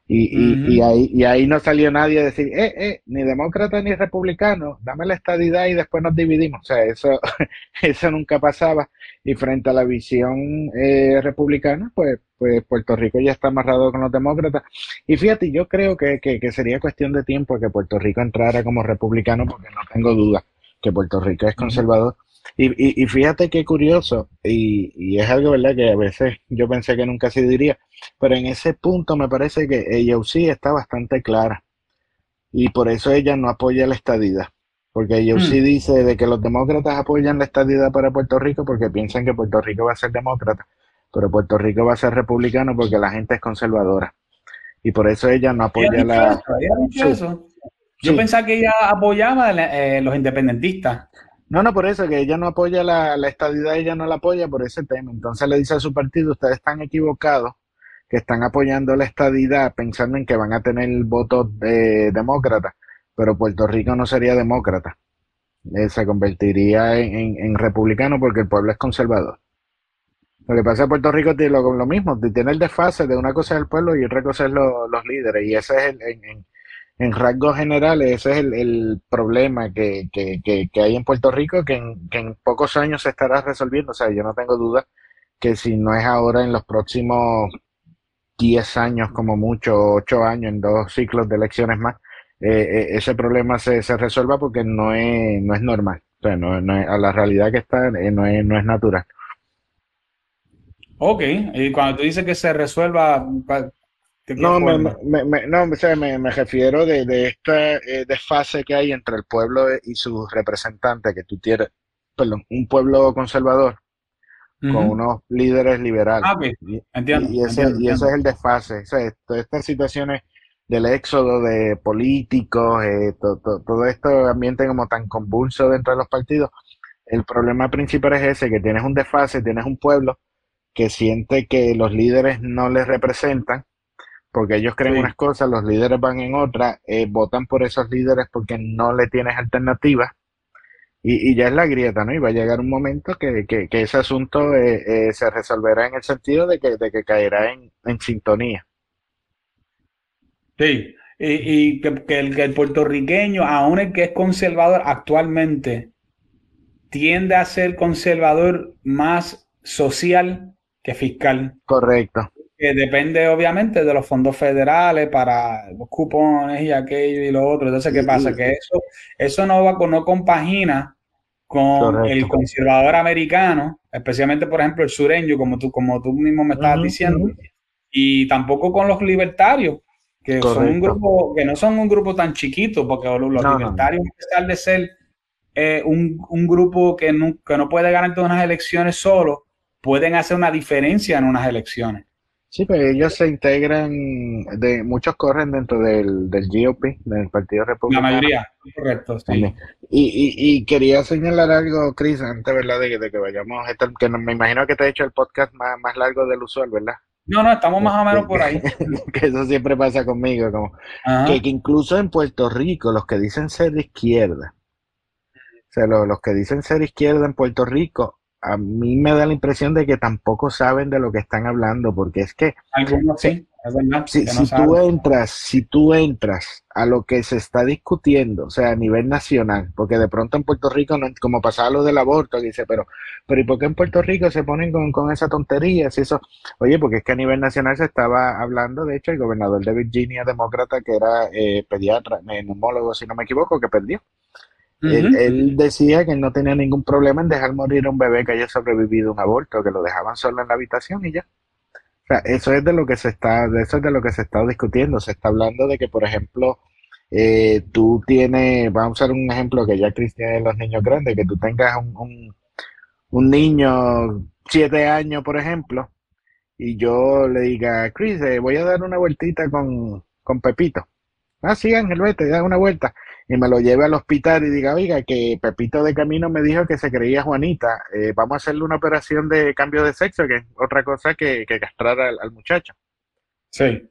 Y, y, uh -huh. y, ahí, y ahí no salió nadie a decir, eh, eh, ni demócrata ni republicano, dame la estadidad y después nos dividimos. O sea, eso, eso nunca pasaba. Y frente a la visión eh, republicana, pues, pues Puerto Rico ya está amarrado con los demócratas. Y fíjate, yo creo que, que, que sería cuestión de tiempo que Puerto Rico entrara como republicano, porque no tengo duda que Puerto Rico es conservador. Y, y, y, fíjate qué curioso, y, y, es algo, ¿verdad?, que a veces yo pensé que nunca se diría, pero en ese punto me parece que ella sí está bastante clara. Y por eso ella no apoya la estadidad. Porque ella sí hmm. dice de que los demócratas apoyan la estadidad para Puerto Rico porque piensan que Puerto Rico va a ser demócrata, pero Puerto Rico va a ser republicano porque la gente es conservadora. Y por eso ella no apoya la... Eso, eso. Yo sí. pensaba que ella apoyaba a eh, los independentistas. No, no, por eso, que ella no apoya la, la estadidad, ella no la apoya por ese tema. Entonces le dice a su partido, ustedes están equivocados, que están apoyando la estadidad pensando en que van a tener votos de demócratas, pero Puerto Rico no sería demócrata. Eh, se convertiría en, en, en, republicano porque el pueblo es conservador. Lo que pasa en Puerto Rico tiene lo, mismo, tiene el desfase de una cosa es el pueblo y otra cosa es lo, los líderes, y ese es el, en, en rasgos generales, ese es el, problema que, que, que, que, hay en Puerto Rico, que en, en, pocos años se estará resolviendo. O sea, yo no tengo duda que si no es ahora, en los próximos 10 años, como mucho, 8 años, en dos ciclos de elecciones más, eh, ese problema se, se, resuelva porque no es, no es normal. O sea, no, no es, a la realidad que está eh, no, es, no es natural. Ok, y cuando tú dices que se resuelva, no, me, me, me, no o sea, me, refiero de, de esta eh, desfase que hay entre el pueblo y sus representantes, que tú tienes, perdón, un pueblo conservador uh -huh. con unos líderes liberales. Ah, okay. entiendo, y, ese, entiendo, y ese es el desfase. O sea, todas estas situaciones del éxodo de políticos, eh, to, to, todo este ambiente como tan convulso dentro de los partidos, el problema principal es ese, que tienes un desfase, tienes un pueblo que siente que los líderes no les representan porque ellos creen sí. unas cosas, los líderes van en otras, eh, votan por esos líderes porque no le tienes alternativa y, y, ya es la grieta, ¿no? Y va a llegar un momento que, que, que ese asunto eh, eh, se resolverá en el sentido de que, de que caerá en, en sintonía. Sí, y, y que, que, el, que el puertorriqueño, aún el que es conservador actualmente, tiende a ser conservador más social que fiscal. Correcto que depende obviamente de los fondos federales para los cupones y aquello y lo otro. Entonces, ¿qué pasa? Que eso, eso no va con, no compagina con Correcto. el conservador americano, especialmente, por ejemplo, el sureño, como tú, como tú mismo me estabas uh -huh. diciendo, y tampoco con los libertarios, que Correcto. son un grupo, que no son un grupo tan chiquito, porque los, no, libertarios, no. a pesar de ser eh, un, un, grupo que no, que no puede ganar todas unas elecciones solo, pueden hacer una diferencia en unas elecciones. Sí, pero ellos se integran, de muchos corren dentro del, del GOP, del Partido Republicano. La mayoría, correcto, sí. Y, y, y quería señalar algo, Cris, antes, ¿verdad? De, de, que vayamos, a estar, que me imagino que te he hecho el podcast más, más largo del usual, ¿verdad? No, no, estamos más o menos por ahí. que eso siempre pasa conmigo, como que, incluso en Puerto Rico, los que dicen ser de izquierda, o sea, los, que dicen ser izquierda en Puerto Rico, a mí me da la impresión de que tampoco saben de lo que están hablando, porque es que... Algunos sí si, tú entras, si tú entras a lo que se está discutiendo, o sea, a nivel nacional, porque de pronto en Puerto Rico, no, como pasaba lo del aborto, dice, pero, pero ¿y por qué en Puerto Rico se ponen con, esa tontería? Si eso, oye, porque es que a nivel nacional se estaba hablando, de hecho, el gobernador de Virginia, demócrata, que era eh, pediatra, neumólogo, si no me equivoco, que perdió. Él, él, decía que no tenía ningún problema en dejar morir a un bebé que haya sobrevivido a un aborto, que lo dejaban solo en la habitación y ya eso es de lo que se está, de eso es de lo que se está discutiendo. Se está hablando de que, por ejemplo, eh, tú tienes, vamos a usar un ejemplo que ya Cristian de los niños grandes, que tú tengas un, un, niño siete años, por ejemplo, y yo le diga, Chris, eh, voy a dar una vueltita con, con Pepito. Ah, sí, Ángel, vete, da una vuelta y me lo lleve al hospital y diga, oiga, que Pepito de camino me dijo que se creía Juanita, eh, vamos a hacerle una operación de cambio de sexo, que es otra cosa que, que castrar al, muchacho. Sí.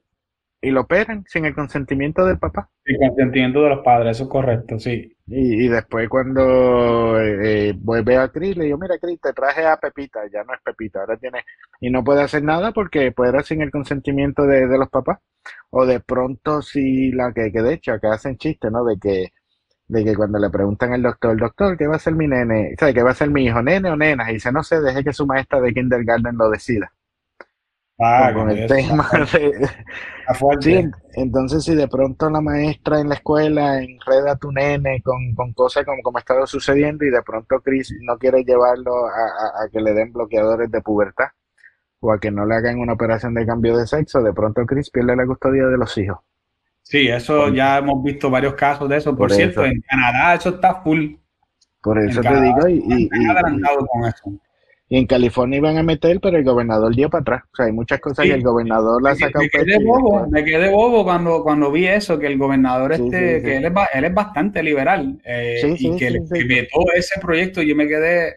Y lo operan sin el consentimiento del papá. Sin consentimiento de los padres, eso es correcto, sí. Y, después cuando eh, eh, vuelve a Cris, le digo, mira Cris, te traje a Pepita, ya no es Pepita, ahora tiene... Y no puede hacer nada porque puede sin el consentimiento de, de los papás. O de pronto si la que, que de hecho acá hacen chiste, ¿no? De que, de que cuando le preguntan al doctor, doctor, ¿qué va a ser mi nene? ¿Sabe qué va a ser mi hijo, nene o nena? Y dice, no sé, deje que su maestra de kindergarten lo decida. Ah, con el tema de... Sí, entonces si de pronto la maestra en la escuela enreda a tu nene con, con cosas como, como ha estado sucediendo y de pronto Chris no quiere llevarlo a, a que le den bloqueadores de pubertad, o a que no le hagan una operación de cambio de sexo, de pronto Chris pierde la custodia de los hijos. Sí, eso ya hemos visto varios casos de eso. Por, cierto, en Canadá eso está full. Por eso te digo, y, y, adelantado con eso. Y en California iban a meter, pero el gobernador dio para atrás. O sea, hay muchas cosas que el gobernador la saca me, quedé bobo, me quedé bobo cuando, cuando vi eso, que el gobernador este, que él es, él es bastante liberal, eh, y que, que vetó ese proyecto, yo me quedé,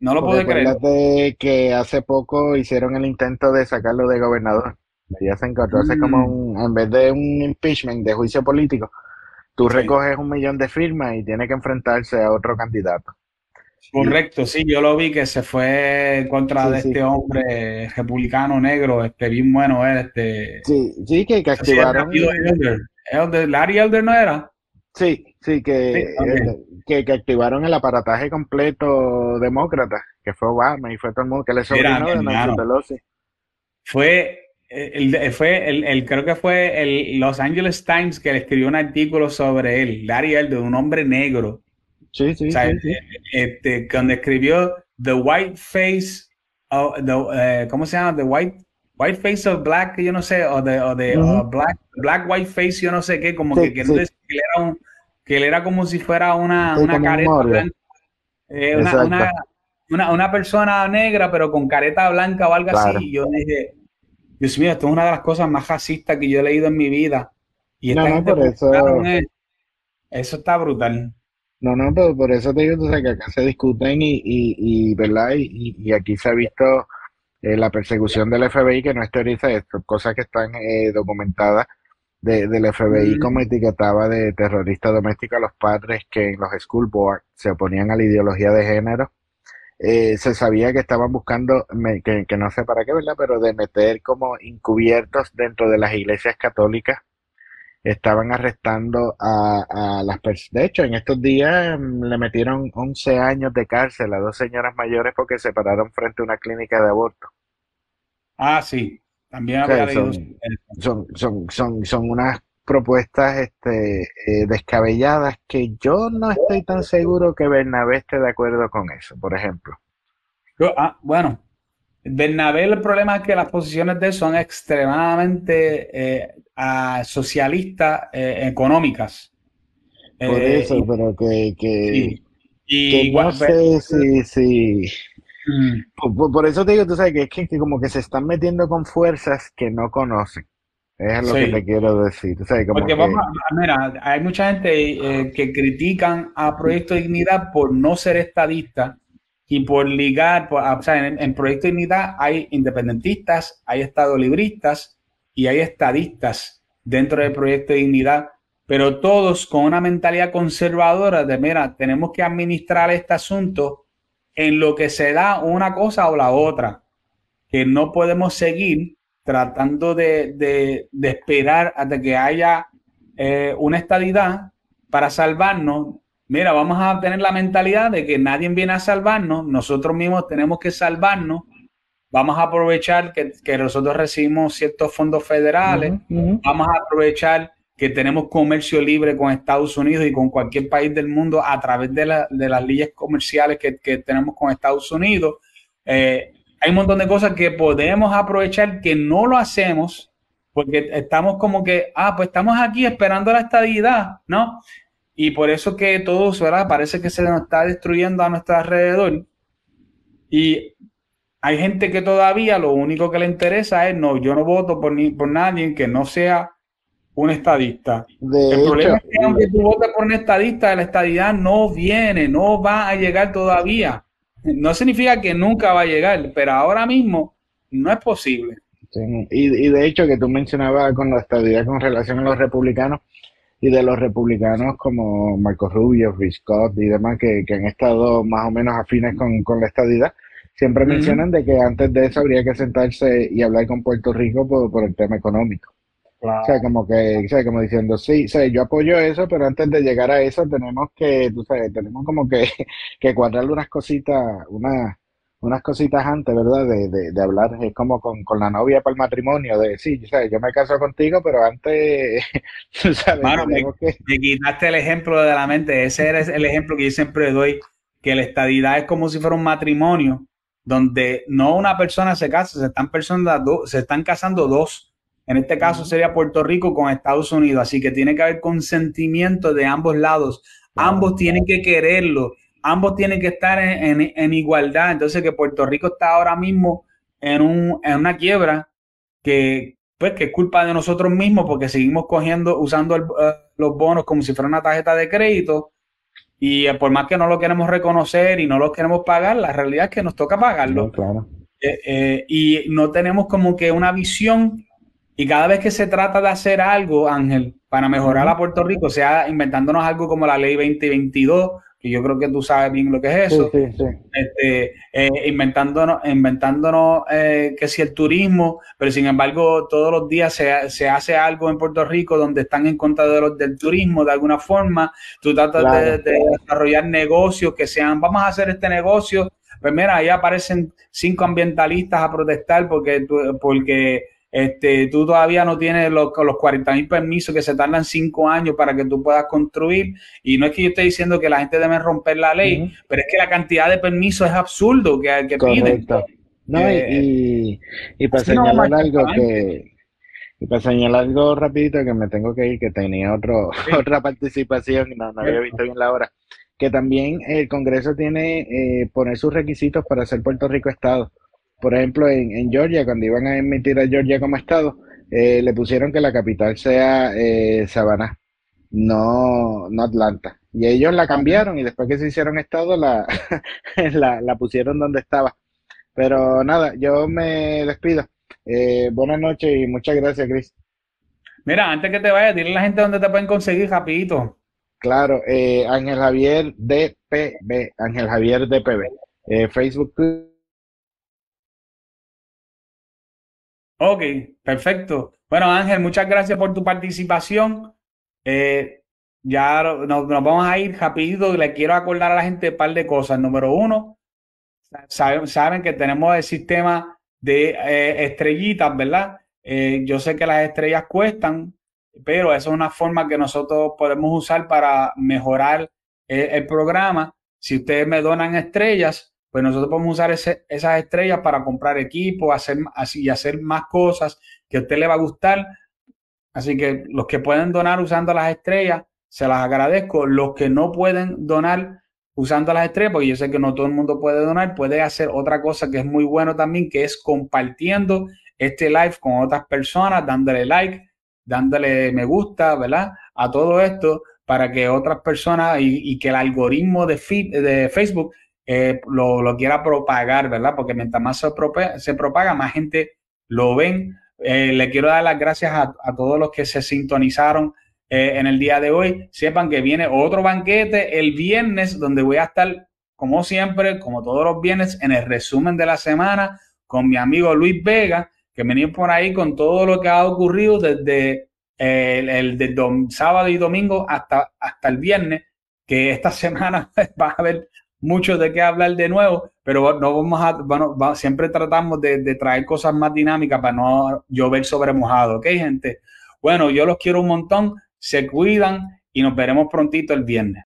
no lo puedo creer. que hace poco hicieron el intento de sacarlo de gobernador. Ya se encontró hace como mm. un, en vez de un impeachment de juicio político, tú recoges un millón de firmas y tiene que enfrentarse a otro candidato. Correcto, sí, yo lo vi que se fue en contra de este hombre republicano negro, este bien bueno él, este. Sí, sí, que, activaron. Elder. Larry Elder no era. Sí, sí, que, que, que, activaron el aparataje completo demócrata, que fue Obama y fue todo el mundo que le sobrino de Nancy Pelosi. Fue, el, fue el, creo que fue el Los Angeles Times que le escribió un artículo sobre él, Larry Elder, un hombre negro. Sí, sí, sí, Este, cuando escribió The White Face, the, eh, ¿cómo se llama? The White White Face of Black, yo no sé, o de, o de Black, Black White Face, yo no sé qué, como que, que, no que él era un que él era como si fuera una, una careta blanca, eh, una, una, persona negra, pero con careta blanca o algo así. Y yo dije, Dios mío, esto es una de las cosas más racistas que yo he leído en mi vida. Y esta no, por eso... eso está brutal. No, no, pero por eso te digo, tú sabes que acá se discuten y, y, y ¿verdad? Y, y, aquí se ha visto eh, la persecución del FBI, que no es esto, cosas que están eh, documentadas del FBI como etiquetaba de terrorista doméstico a los padres que en los school board se oponían a la ideología de género. Eh, se sabía que estaban buscando, que, que, no sé para qué, ¿verdad? Pero de meter como encubiertos dentro de las iglesias católicas. Estaban arrestando a, a las personas. De hecho, en estos días mm, le metieron 11 años de cárcel a dos señoras mayores porque se pararon frente a una clínica de aborto. Ah, sí. También son, son, son, son, unas propuestas este, eh, descabelladas que yo no estoy tan seguro que Bernabé esté de acuerdo con eso, por ejemplo. ah, bueno, Bernabé el problema es que las posiciones de él son extremadamente eh, socialistas eh, económicas. Por eso, pero que, que, y, no sé si, si, Mm. Por, eso te digo, tú sabes que es que, como que se están metiendo con fuerzas que no conocen. Es lo que te quiero decir. Porque vamos mira, hay mucha gente eh, que critican a Proyecto Dignidad por no ser estadista y por ligar, o sea, en, en Proyecto Dignidad hay independentistas, hay estadolibristas y hay estadistas dentro del Proyecto de Dignidad, pero todos con una mentalidad conservadora de, mira, tenemos que administrar este asunto en lo que se da una cosa o la otra, que no podemos seguir tratando de, esperar hasta que haya eh, una estadidad para salvarnos. Mira, vamos a tener la mentalidad de que nadie viene a salvarnos, nosotros mismos tenemos que salvarnos. Vamos a aprovechar que, nosotros recibimos ciertos fondos federales, vamos a aprovechar que tenemos comercio libre con Estados Unidos y con cualquier país del mundo a través de, las leyes comerciales que, tenemos con Estados Unidos. Eh, hay un montón de cosas que podemos aprovechar que no lo hacemos porque estamos como que, ah, pues estamos aquí esperando la estabilidad, ¿no? Y por eso que todo, ¿verdad? Parece que se nos está destruyendo a nuestro alrededor. Y hay gente que todavía lo único que le interesa es, no, yo no voto por, ni, por nadie que no sea un estadista. el problema es que aunque tú votes por un estadista, la estadidad no viene, no va a llegar todavía. No significa que nunca va a llegar, pero ahora mismo no es posible. Y, de hecho que tú mencionabas con la estadidad con relación a los republicanos y de los republicanos como Marco Rubio, Rich Scott y demás que, han estado más o menos afines con, la estadidad, siempre mencionan de que antes de eso habría que sentarse y hablar con Puerto Rico por el tema económico. O sea, como que, o sea, como diciendo, sí, o yo apoyo eso, pero antes de llegar a eso tenemos que, tú sabes, tenemos como que, que cuadrarle unas cositas, unas, unas cositas antes, ¿verdad? De, de, de hablar, es como con, con, la novia para el matrimonio, de sí, ¿sabes? yo me caso contigo, pero antes, sabes, me, que... me, quitaste el ejemplo de la mente, ese era el ejemplo que yo siempre doy, que la estadidad es como si fuera un matrimonio, donde no una persona se casa, se están, personas, se están casando dos en este caso sería Puerto Rico con Estados Unidos, así que tiene que haber consentimiento de ambos lados. Ambos tienen que quererlo, ambos tienen que estar en, igualdad. Entonces que Puerto Rico está ahora mismo en, un, en una quiebra que, pues, que es culpa de nosotros mismos porque seguimos cogiendo, usando eh, los bonos como si fuera una tarjeta de crédito. Y eh, por más que no lo queremos reconocer y no lo queremos pagar, la realidad es que nos toca pagarlo. claro. Eh, y no tenemos como que una visión y cada vez que se trata de hacer algo, Ángel, para mejorar a Puerto Rico, sea inventándonos algo como la ley 2022, que yo creo que tú sabes bien lo que es eso, Este, eh, inventándonos, inventándonos eh, que si el turismo, pero sin embargo todos los días se, se, hace algo en Puerto Rico donde están en contra de los, del turismo de alguna forma, tú tratas de, desarrollar negocios que sean, vamos a hacer este negocio, pues mira, ahí aparecen cinco ambientalistas a protestar porque, porque este, tú todavía no tienes los, los 40 mil permisos que se tardan cinco años para que tú puedas construir. Y no es que yo esté diciendo que la gente debe romper la ley, pero es que la cantidad de permisos es absurdo que, que piden. No, y, y, para señalar algo que, y para señalar algo rapidito que me tengo que ir, que tenía otro, otra participación y no, había visto bien la hora, que también el Congreso tiene eh, poner sus requisitos para ser Puerto Rico Estado por ejemplo, en, Georgia, cuando iban a emitir a Georgia como estado, eh, le pusieron que la capital sea eh, Savannah, no, no Atlanta. Y ellos la cambiaron y después que se hicieron estado la, la, pusieron donde estaba. Pero nada, yo me despido. Eh, buenas noches y muchas gracias, Chris. Mira, antes que te vayas, dile a la gente dónde te pueden conseguir rapidito. Claro, eh, Ángel Javier DPB, Ángel Javier DPB. Eh, Facebook, Ok, perfecto. Bueno, Ángel, muchas gracias por tu participación. Eh, ya nos, vamos a ir rapidito. Le quiero acordar a la gente un par de cosas. Número uno, saben, que tenemos el sistema de eh, estrellitas, ¿verdad? Eh, yo sé que las estrellas cuestan, pero eso es una forma que nosotros podemos usar para mejorar el programa. Si ustedes me donan estrellas, pues nosotros podemos usar esas estrellas para comprar equipo, hacer y hacer más cosas que a usted le va a gustar. Así que los que pueden donar usando las estrellas, se las agradezco. Los que no pueden donar usando las estrellas, porque yo sé que no todo el mundo puede donar, puede hacer otra cosa que es muy bueno también, que es compartiendo este live con otras personas, dándole like, dándole me gusta, ¿verdad? A todo esto para que otras personas y, que el algoritmo de Facebook eh, lo, quiera propagar, ¿verdad? Porque mientras más se, propaga, más gente lo ven. Eh, le quiero dar las gracias a, todos los que se sintonizaron eh, en el día de hoy. Sepan que viene otro banquete el viernes donde voy a estar, como siempre, como todos los viernes, en el resumen de la semana con mi amigo Luis Vega, que venía por ahí con todo lo que ha ocurrido desde el, el sábado y domingo hasta, hasta el viernes, que esta semana va a haber mucho de qué hablar de nuevo, pero no vamos a, bueno, siempre tratamos de, traer cosas más dinámicas para no llover sobre mojado, ¿ok, gente? Bueno, yo los quiero un montón, se cuidan y nos veremos prontito el viernes.